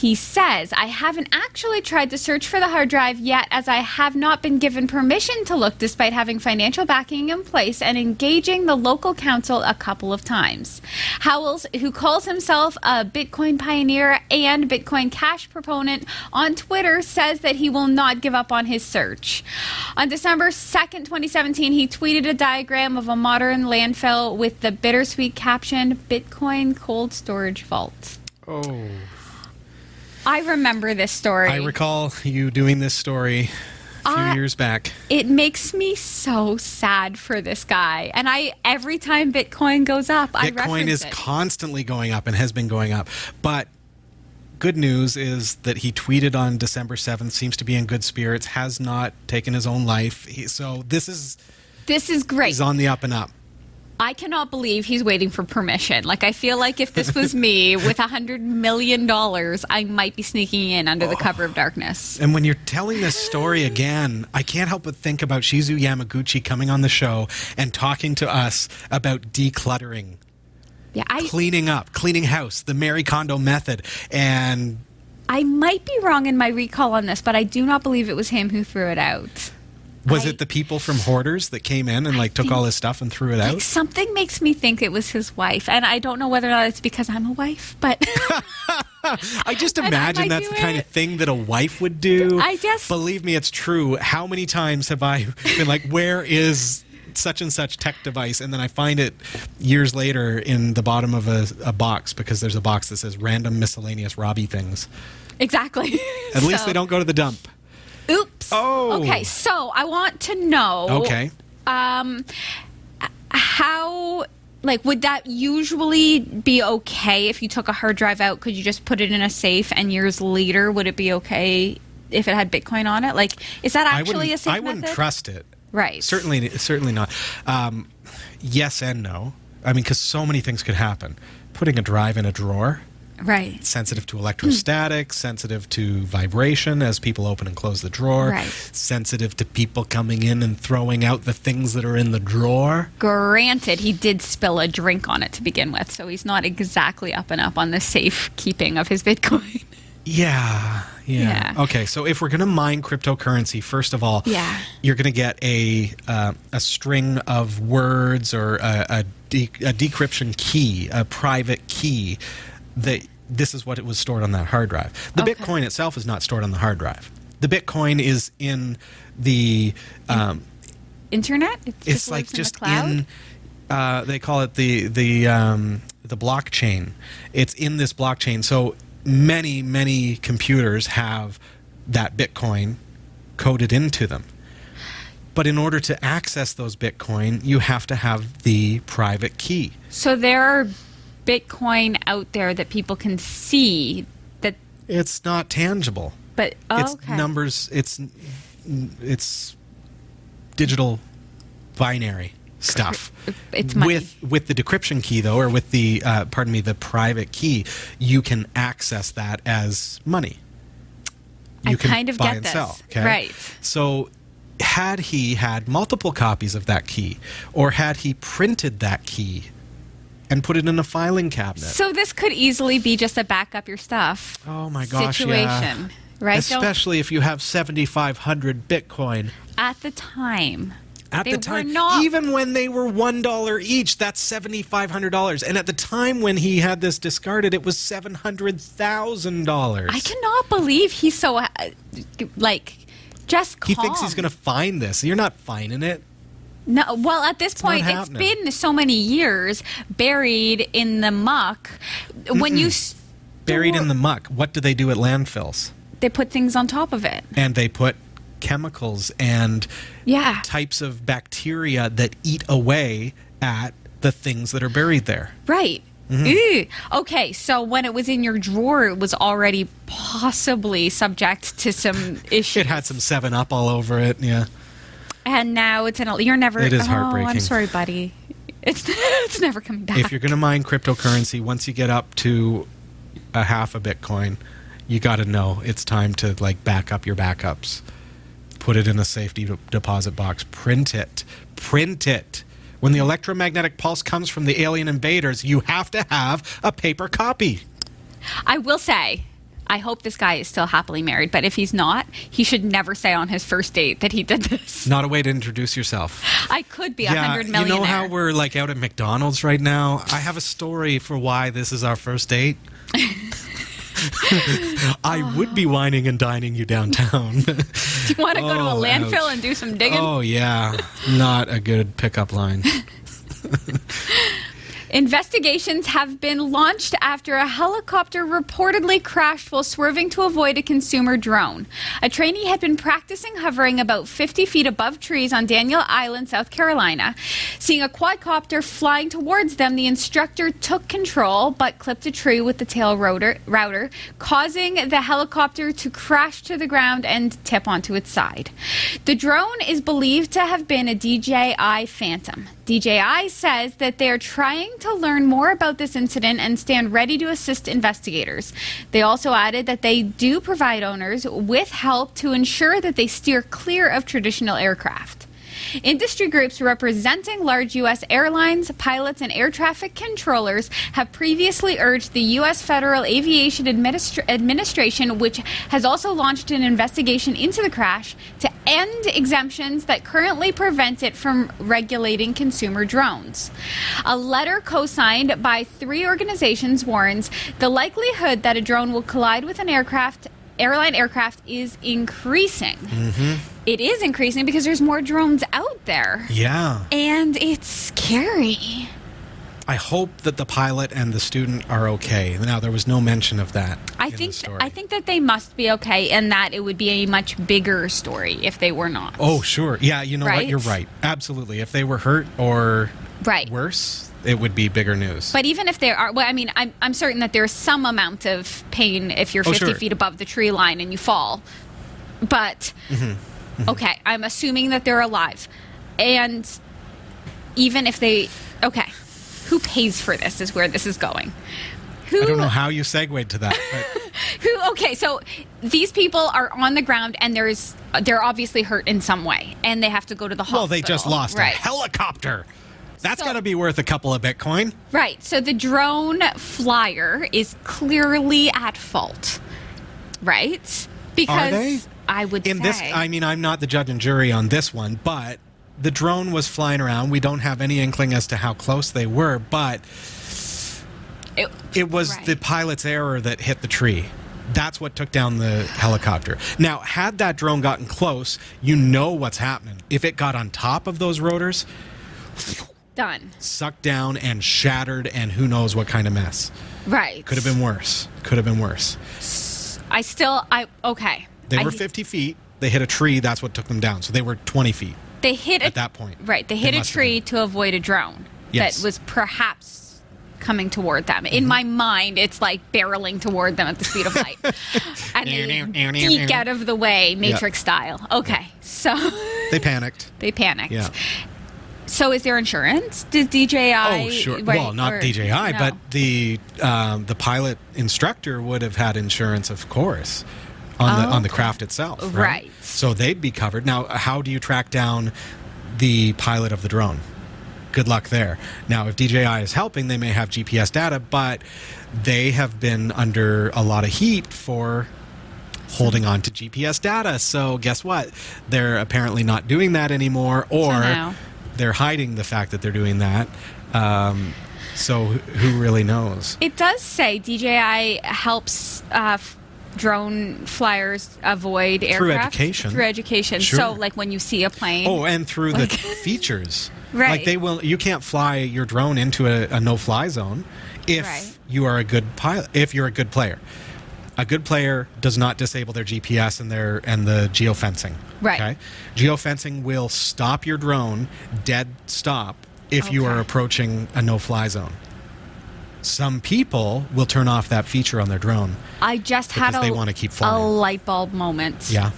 He says, I haven't actually tried to search for the hard drive yet, as I have not been given permission to look despite having financial backing in place and engaging the local council a couple of times. Howells, who calls himself a Bitcoin pioneer and Bitcoin Cash proponent on Twitter, says that he will not give up on his search. On December 2nd, 2017, he tweeted a diagram of a modern landfill with the bittersweet caption Bitcoin Cold Storage Vault. Oh. I remember this story. I recall you doing this story a few Uh, years back. it makes me so sad for this guy. And I every time Bitcoin goes up, I Bitcoin is it. constantly going up and has been going up. But good news is that he tweeted on December 7th, seems to be in good spirits, has not taken his own life. He, so this is this is great. he's on the up and up. I cannot believe he's waiting for permission. Like I feel like if this was me with a hundred million dollars, I might be sneaking in under the oh. cover of darkness. And when you're telling this story again, I can't help but think about Shizu Yamaguchi coming on the show and talking to us about decluttering, Yeah, I cleaning up, cleaning house, the Marie Kondo method. And I might be wrong in my recall on this, but I do not believe it was him who threw it out. Was I- it the people from Hoarders that came in and like took think- all his stuff and threw it Like out? something makes me think it was his wife, and I don't know whether or not it's because I'm a wife, but I just And I imagine that's the kind of thing that a wife would do. I just- believe me, it's true. How many times have I been like, "Where is such and such tech device?" And then I find it years later in the bottom of a, a box because there's a box that says "random miscellaneous Robbie things." exactly. At least they don't go to the dump. Oops. Oh. Okay, so I want to know. Okay. Um, how like would that usually be okay if you took a hard drive out? Could you just put it in a safe, and years later, would it be okay if it had Bitcoin on it? Like, is that actually a safe I wouldn't method? trust it. Right. Certainly, certainly not. Um, yes and no. I mean, because so many things could happen. Putting a drive in a drawer. Right. sensitive to electrostatic, sensitive to vibration as people open and close the drawer, Right. sensitive to people coming in and throwing out the things that are in the drawer. Granted, he did spill a drink on it to begin with, so he's not exactly up and up on the safe keeping of his Bitcoin. Yeah, yeah. Yeah. Okay, so if we're going to mine cryptocurrency, first of all, Yeah. you're going to get a uh, a string of words or a, a, de- a decryption key, a private key that this is what it was stored on that hard drive. The Okay. Bitcoin itself is not stored on the hard drive. The Bitcoin is in the um, Internet? It it's like lives in the just cloud? in uh, they call it the the um, the blockchain it's in this blockchain so many many computers have that bitcoin coded into them but in order to access those bitcoin you have to have the private key So there are Bitcoin out there that people can see that, it's not tangible but oh, it's okay. numbers it's it's digital binary stuff It's money. with with the decryption key though or with the uh, pardon me the private key you can access that as money I you can kind of buy get and this. sell okay Right. so had he had multiple copies of that key or had he printed that key and put it in a filing cabinet So this could easily be just a back up your stuff. oh my gosh situation, yeah right? Don't- especially if you have 7500 bitcoin at the time. At the time, not- even when they were one dollar each, that's seventy five hundred dollars. And at the time when he had this discarded, it was seven hundred thousand dollars. I cannot believe he's so uh, like just calm. He thinks he's going to find this. You're not finding it. No, well, at this not point, it's been so many years buried in the muck. When you Buried in the muck. What do they do at landfills? they put things on top of it. And they put chemicals and Yeah, types of bacteria that eat away at the things that are buried there. right. Mm-hmm. Okay, so when it was in your drawer, it was already possibly subject to some issues. It had some 7 Up all over it. Yeah. And now it's in a. You're never. It is Oh, I'm sorry, buddy. It's it's never coming back. If you're going to mine cryptocurrency, once you get up to a half a Bitcoin, you got to know it's time to like back up your backups. Put it in a safety deposit box. Print it. Print it. When the electromagnetic pulse comes from the alien invaders, you have to have a paper copy. I will say, I hope this guy is still happily married, but if he's not, he should never say on his first date that he did this. Not a way to introduce yourself. I could be a yeah, hundred you know how we're like out at McDonald's right now? I have a story for why this is our first date. I would be wining and dining you downtown. Do you want to go to a Oh, landfill ouch. and do some digging? oh yeah, not a good pickup line. Investigations have been launched after a helicopter reportedly crashed while swerving to avoid a consumer drone. A trainee had been practicing hovering about 50 feet above trees on Daniel Island, South Carolina. Seeing a quadcopter flying towards them, the instructor took control but clipped a tree with the tail rotor, router, causing the helicopter to crash to the ground and tip onto its side. The drone is believed to have been a DJI Phantom. DJI says that they are trying to learn more about this incident and stand ready to assist investigators. They also added that they do provide owners with help to ensure that they steer clear of traditional aircraft. Industry groups representing large U.S. airlines, pilots, and air traffic controllers have previously urged the U.S. Federal Aviation Administra- Administration, which has also launched an investigation into the crash, to end exemptions that currently prevent it from regulating consumer drones. A letter co signed by three organizations warns the likelihood that a drone will collide with an aircraft airline aircraft is increasing. Mm-hmm. It is increasing because there's more drones out there. Yeah, And it's scary. I hope that the pilot and the student are okay. Now there was no mention of that. I think. I think that they must be okay and that it would be a much bigger story if they were not. Oh, sure. Yeah, you know what? You're right. Absolutely. If they were hurt or Right. worse, it would be bigger news. But even if there are, well, I mean, I'm, I'm certain that there's some amount of pain if you're Oh, 50 sure. feet above the tree line and you fall. But, Mm-hmm. okay, I'm assuming that they're alive. And even if they, okay, who pays for this is where this is going. Who, I don't know how you segued to that. Who, okay, so these people are on the ground and there's, they're obviously hurt in some way and they have to go to the hospital. well, they just lost right. a helicopter. That's So- got to be worth a couple of Bitcoin. Right. So the drone flyer is clearly at fault. Right? Because they? I would In say this, I mean, I'm not the judge and jury on this one, but the drone was flying around. We don't have any inkling as to how close they were, but it, it was Right. the pilot's error that hit the tree. That's what took down the helicopter. Now, had that drone gotten close, you know what's happening. If it got on top of those rotors, done. sucked down and shattered, and who knows what kind of mess. Right. Could have been worse. Could have been worse. I still I okay. They I- were 50 feet. They hit a tree. That's what took them down. So they were 20 feet. They hit a, at that point. Right. They They hit a tree to avoid a drone Yes. that was perhaps coming toward them. In Mm-hmm. my mind, it's like barreling toward them at the speed of light. and they geek out of the way, Matrix style. Okay. So They panicked. they panicked. Yeah. So is there insurance? Does DJI? Oh, sure. right, well, not or- DJI, no. but the um, the pilot instructor would have had insurance, of course, on the on the craft itself. Right? Right. So they'd be covered. Now, how do you track down the pilot of the drone? Good luck there. Now, if DJI is helping, they may have GPS data, but they have been under a lot of heat for holding on to GPS data. So guess what? They're apparently not doing that anymore, or now- they're hiding the fact that they're doing that. Um, so who really knows? It does say DJI helps uh, f- drone flyers avoid aircraft Through education. Through education. Sure. So, like when you see a plane. Oh, and through the features. Right. Like they will you can't fly your drone into a, a no fly zone if Right. you are a good pilot if you're a good player. A good player does not disable their GPS and their and the geofencing. Right. Okay. Geofencing will stop your drone dead stop if you are approaching a no fly zone. Some people will turn off that feature on their drone. I just had a, they wanna keep flying. a light bulb moment. Yeah.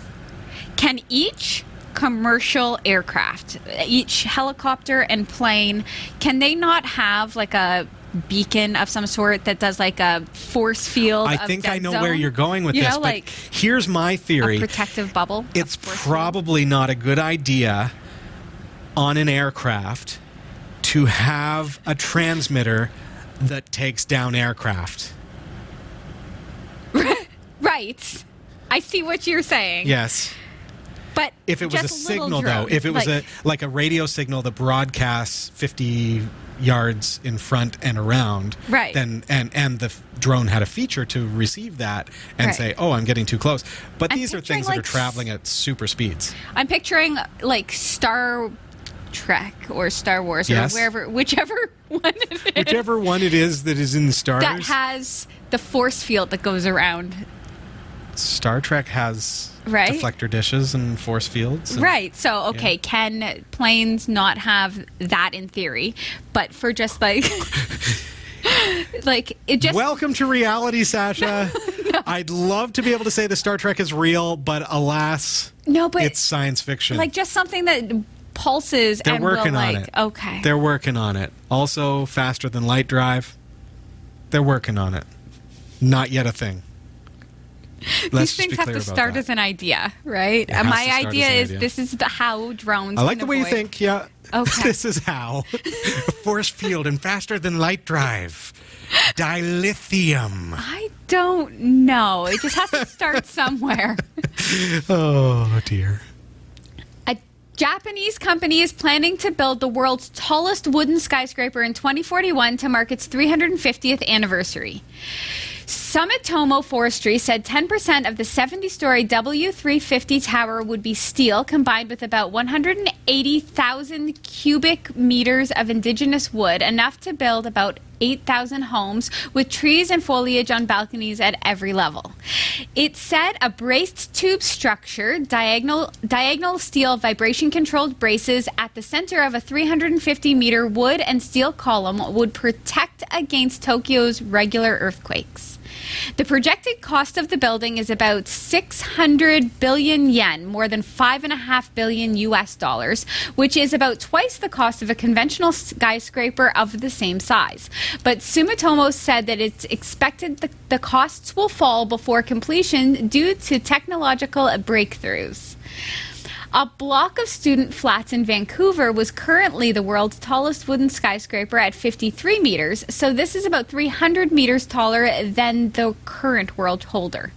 Can each commercial aircraft, each helicopter and plane, can they not have like a beacon of some sort that does like a force field? I think I know zone? where you're going with you this, Know, like here's my a theory. protective bubble. it's force field? probably not a good idea on an aircraft to have a transmitter that takes down aircraft. right. I see what you're saying. Yes. But If it was a signal though, if it was like- a like a radio signal that broadcasts 50 yards in front and around, Right. then and and the drone had a feature to receive that and Right. say, "Oh, I'm getting too close." But I'm these are things that are traveling at super speeds. I'm picturing like Star Trek or Star Wars Yes. or wherever, whichever one it is Whichever one it is that is in the stars. that has the force field that goes around. Star Trek has Right. deflector dishes and force fields. and- Right. So, okay, can planes not have that in theory, but for just like. like it just Welcome to reality, Sasha. I'd love to be able to say the Star Trek is real, but alas, no, but it's science fiction. like just something that pulses They're and working on it. okay. They're working on it. Also, faster than light drive. They're working on it. Not yet a thing. These things have to start that. as an idea, right? My to start as idea is idea. this is the how drones. I like the way you think. Yeah. Okay. this is how. a force field and faster than light drive. Dilithium. I don't know. It just has to start somewhere. Oh dear. A Japanese company is planning to build the world's tallest wooden skyscraper in 2041 to mark its 350th anniversary. Sumitomo Forestry said 10% of the 70 story W350 tower would be steel, combined with about 180,000 cubic meters of indigenous wood, enough to build about 8,000 homes with trees and foliage on balconies at every level. It said a braced tube structure, diagonal, diagonal steel vibration controlled braces at the center of a 350 meter wood and steel column would protect against Tokyo's regular earthquakes. The projected cost of the building is about 600 billion yen, more than 5.5 billion US dollars, which is about twice the cost of a conventional skyscraper of the same size. But Sumitomo said that it's expected the, the costs will fall before completion due to technological breakthroughs. A block of student flats in Vancouver was currently the world's tallest wooden skyscraper at 53 meters, so this is about 300 meters taller than the current world holder.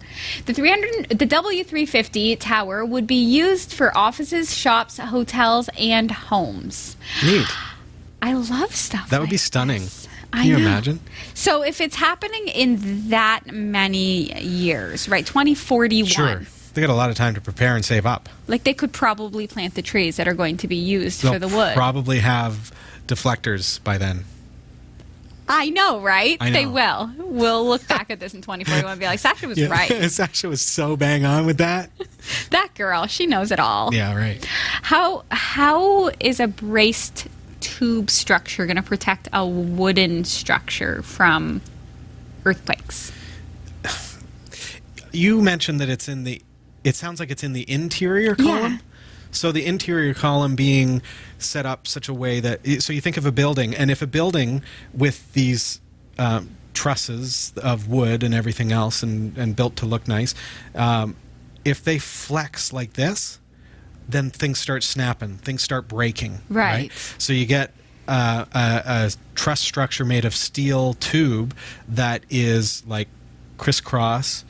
The 300 the W350 tower would be used for offices, shops, hotels, and homes. Neat. I love stuff. That would be stunning. this. Can you imagine? So if it's happening in that many years, right? 2041. Sure. They got a lot of time to prepare and save up. Like they could probably plant the trees that are going to be used They'll for the wood. probably have deflectors by then. I know, right? I They will. We'll look back at this in 2041 and be like, Sasha was right. Sasha was so bang on with that. That girl, she knows it all. Yeah, right. How how is a braced tube structure going to protect a wooden structure from earthquakes? You mentioned that it's in the. It sounds like it's in the interior column. Yeah. So the interior column being set up such a way that so you think of a building, and if a building with these um, trusses of wood and everything else, and, and built to look nice, um, if they flex like this, then things start snapping, things start breaking. Right. So you get uh, a, a truss structure made of steel tube that is like crisscross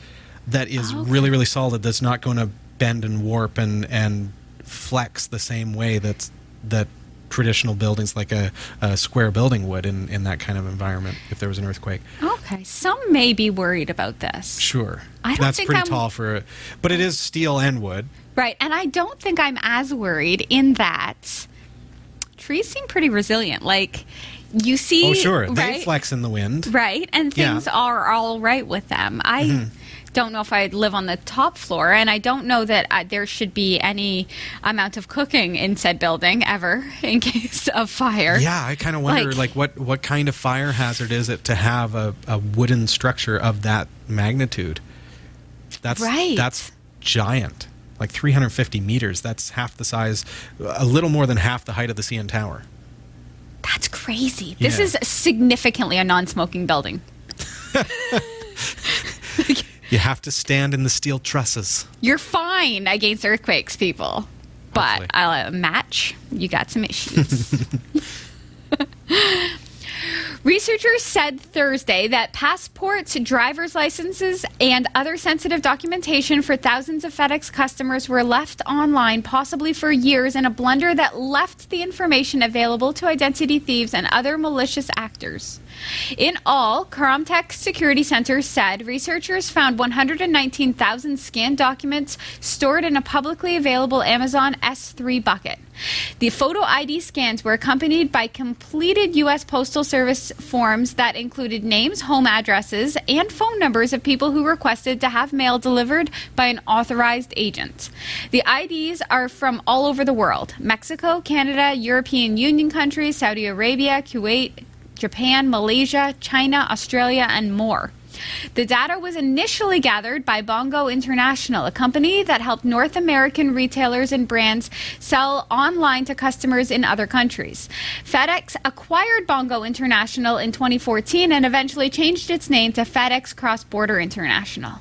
that is ah, Okay. really really solid. That's not going to bend and warp and and flex the same way that's that traditional buildings like a, a square building would in, in that kind of environment if there was an earthquake. Okay, some may be worried about this. Sure. I don't That's think pretty I'm- tall for it. But it is steel and wood. Right, and I don't think I'm as worried in that trees seem pretty resilient. Like you see, Oh, sure. They right? flex in the wind. right, and Yeah. things are all right with them. I mm-hmm. Don't know if I'd live on the top floor, and I don't know that uh, there should be any amount of cooking in said building ever in case of fire. Yeah, I kind of wonder, Like- like, what, what kind of fire hazard is it to have a, a wooden structure of that magnitude? That's Right. That's giant, like 350 meters. That's half the size, a little more than half the height of the CN Tower. That's crazy. This Yeah. is significantly a non-smoking building. You have to stand in the steel trusses. You're fine against earthquakes, people. But. I'll uh, match. You got some issues. Researchers said Thursday that passports, driver's licenses, and other sensitive documentation for thousands of FedEx customers were left online, possibly for years, in a blunder that left the information available to identity thieves and other malicious actors. In all, Kromtech Security Center said researchers found 119,000 scanned documents stored in a publicly available Amazon S3 bucket. The photo ID scans were accompanied by completed U.S. Postal Service forms that included names, home addresses, and phone numbers of people who requested to have mail delivered by an authorized agent. The IDs are from all over the world Mexico, Canada, European Union countries, Saudi Arabia, Kuwait, Japan, Malaysia, China, Australia, and more. The data was initially gathered by Bongo International, a company that helped North American retailers and brands sell online to customers in other countries. FedEx acquired Bongo International in 2014 and eventually changed its name to FedEx Cross Border International.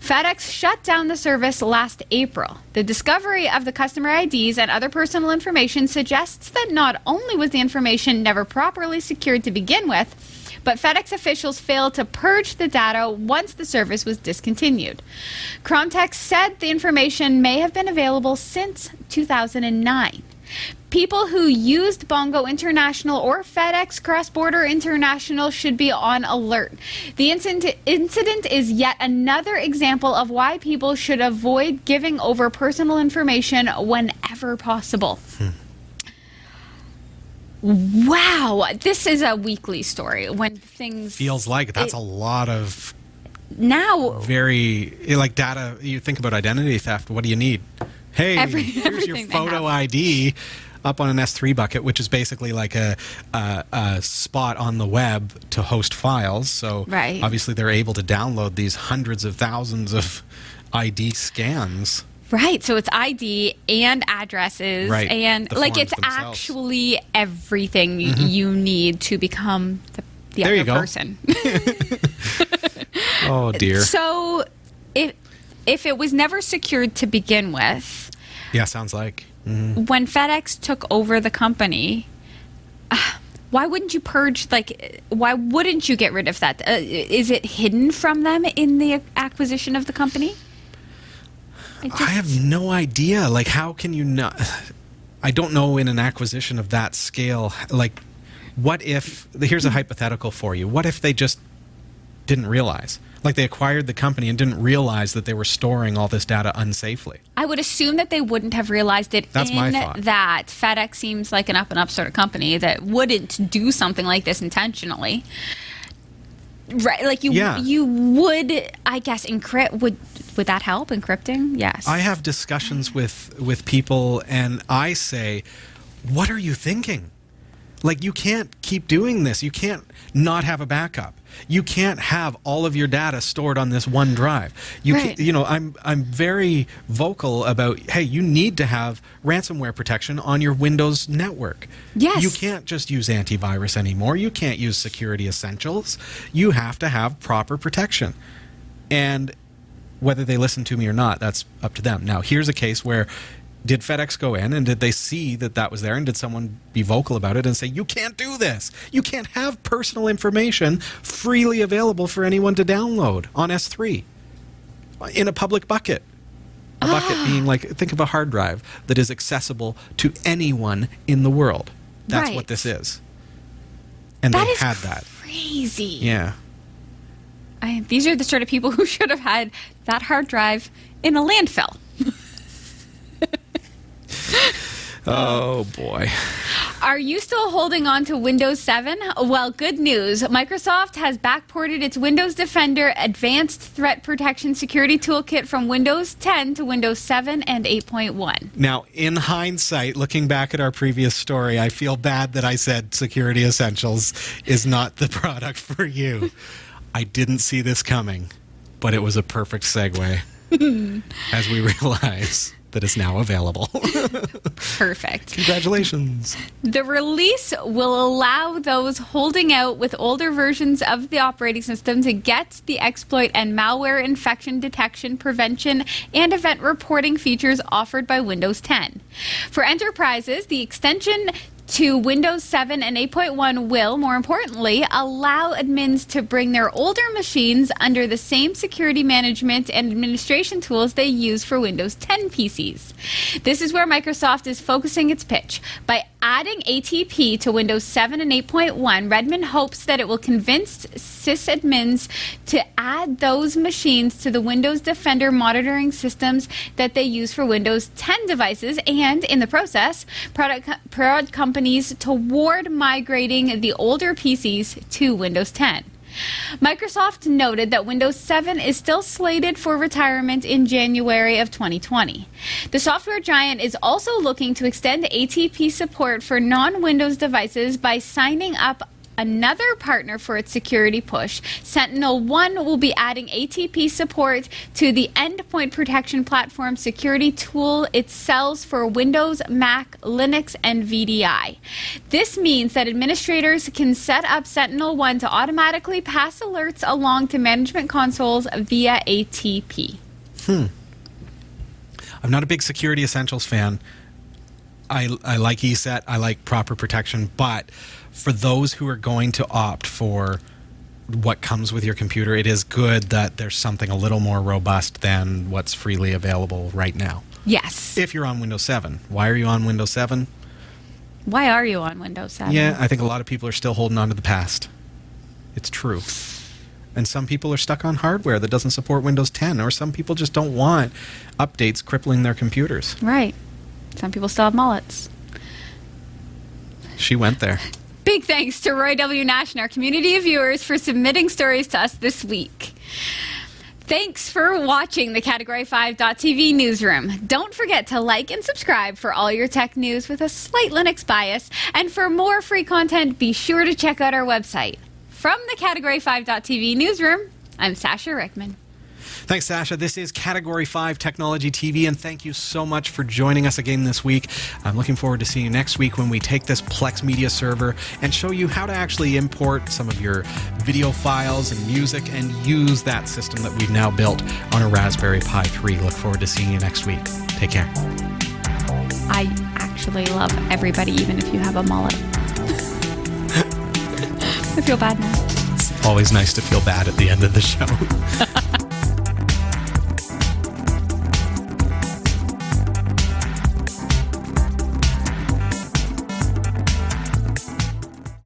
FedEx shut down the service last April. The discovery of the customer IDs and other personal information suggests that not only was the information never properly secured to begin with, but FedEx officials failed to purge the data once the service was discontinued. Kromtech said the information may have been available since 2009. People who used Bongo International or FedEx Cross Border International should be on alert. The incident, incident is yet another example of why people should avoid giving over personal information whenever possible. Hmm. Wow, this is a weekly story when things Feels like that's it- a lot of now very eh, like data. You think about identity theft. What do you need? Hey, Every- here's your photo. ID up on an S3 bucket, which is basically like a, a, a spot on the web to host files. So Right. obviously they're able to download these hundreds of thousands of ID scans. Right, so it's ID and addresses Right, and the like it's themselves. actually everything you need to become the, the There other person. Oh dear. so if if it was never secured to begin with, yeah, sounds like. when FedEx took over the company, uh, why wouldn't you purge like why wouldn't you get rid of that? Uh, is it hidden from them in the acquisition of the company? I I have no idea. Like, how can you not? I don't know in an acquisition of that scale. Like, what if? Here's a hypothetical for you. What if they just didn't realize? Like, they acquired the company and didn't realize that they were storing all this data unsafely. I would assume that they wouldn't have realized it That's in my thought. that FedEx seems like an up and up sort of company that wouldn't do something like this intentionally. Right, like you Yeah. you would I guess encrypt would would that help encrypting? Yes. I have discussions with with people, and I say, "What are you thinking? Like, you can't keep doing this. You can't not have a backup. You can't have all of your data stored on this one drive. You Right. can, you know, I'm I'm very vocal about, hey, you need to have ransomware protection on your Windows network. Yes. You can't just use antivirus anymore. You can't use security essentials. You have to have proper protection. And whether they listen to me or not, that's up to them. Now, here's a case where did FedEx go in and did they see that that was there and did someone be vocal about it and say, you can't do this? You can't have personal information freely available for anyone to download on S3? in a public bucket. A bucket ah. being like, think of a hard drive that is accessible to anyone in the world. That's Right. what this is. And That they had that. crazy. Yeah. I, these are the sort of people who should have had that hard drive in a landfill. Oh boy. Are you still holding on to Windows 7? Well, good news. Microsoft has backported its Windows Defender Advanced Threat Protection Security Toolkit from Windows 10 to Windows 7 and 8.1. Now, in hindsight, looking back at our previous story, I feel bad that I said Security Essentials is not the product for you. I didn't see this coming, but it was a perfect segue as we realize that it's now available. Perfect. Congratulations. The release will allow those holding out with older versions of the operating system to get the exploit and malware infection detection, prevention, and event reporting features offered by Windows 10. For enterprises, the extension to Windows 7 and 8.1 will, more importantly, allow admins to bring their older machines under the same security management and administration tools they use for Windows 10 PCs. This is where Microsoft is focusing its pitch. By adding ATP to Windows 7 and 8.1, Redmond hopes that it will convince sysadmins to add those machines to the Windows Defender monitoring systems that they use for Windows 10 devices and, in the process, product, prod companies toward migrating the older PCs to Windows 10. Microsoft noted that Windows 7 is still slated for retirement in January of 2020. The software giant is also looking to extend ATP support for non Windows devices by signing up another partner for its security push. Sentinel One will be adding ATP support to the endpoint protection platform security tool it sells for Windows, Mac, Linux, and VDI. This means that administrators can set up Sentinel One to automatically pass alerts along to management consoles via ATP. Hmm. I'm not a big Security Essentials fan. I, I like ESET, I like proper protection, but for those who are going to opt for what comes with your computer, it is good that there's something a little more robust than what's freely available right now. Yes. If you're on Windows 7, why are you on Windows 7? Why are you on Windows 7? Yeah, I think a lot of people are still holding on to the past. It's true. And some people are stuck on hardware that doesn't support Windows 10, or some people just don't want updates crippling their computers. Right. Some people still have mullets. She went there. Big thanks to Roy W. Nash and our community of viewers for submitting stories to us this week. Thanks for watching the Category 5.tv newsroom. Don't forget to like and subscribe for all your tech news with a slight Linux bias. And for more free content, be sure to check out our website. From the Category 5.tv newsroom, I'm Sasha Rickman. Thanks, Sasha. This is Category 5 Technology TV, and thank you so much for joining us again this week. I'm looking forward to seeing you next week when we take this Plex Media server and show you how to actually import some of your video files and music and use that system that we've now built on a Raspberry Pi 3. Look forward to seeing you next week. Take care. I actually love everybody, even if you have a mullet. I feel bad now. Always nice to feel bad at the end of the show.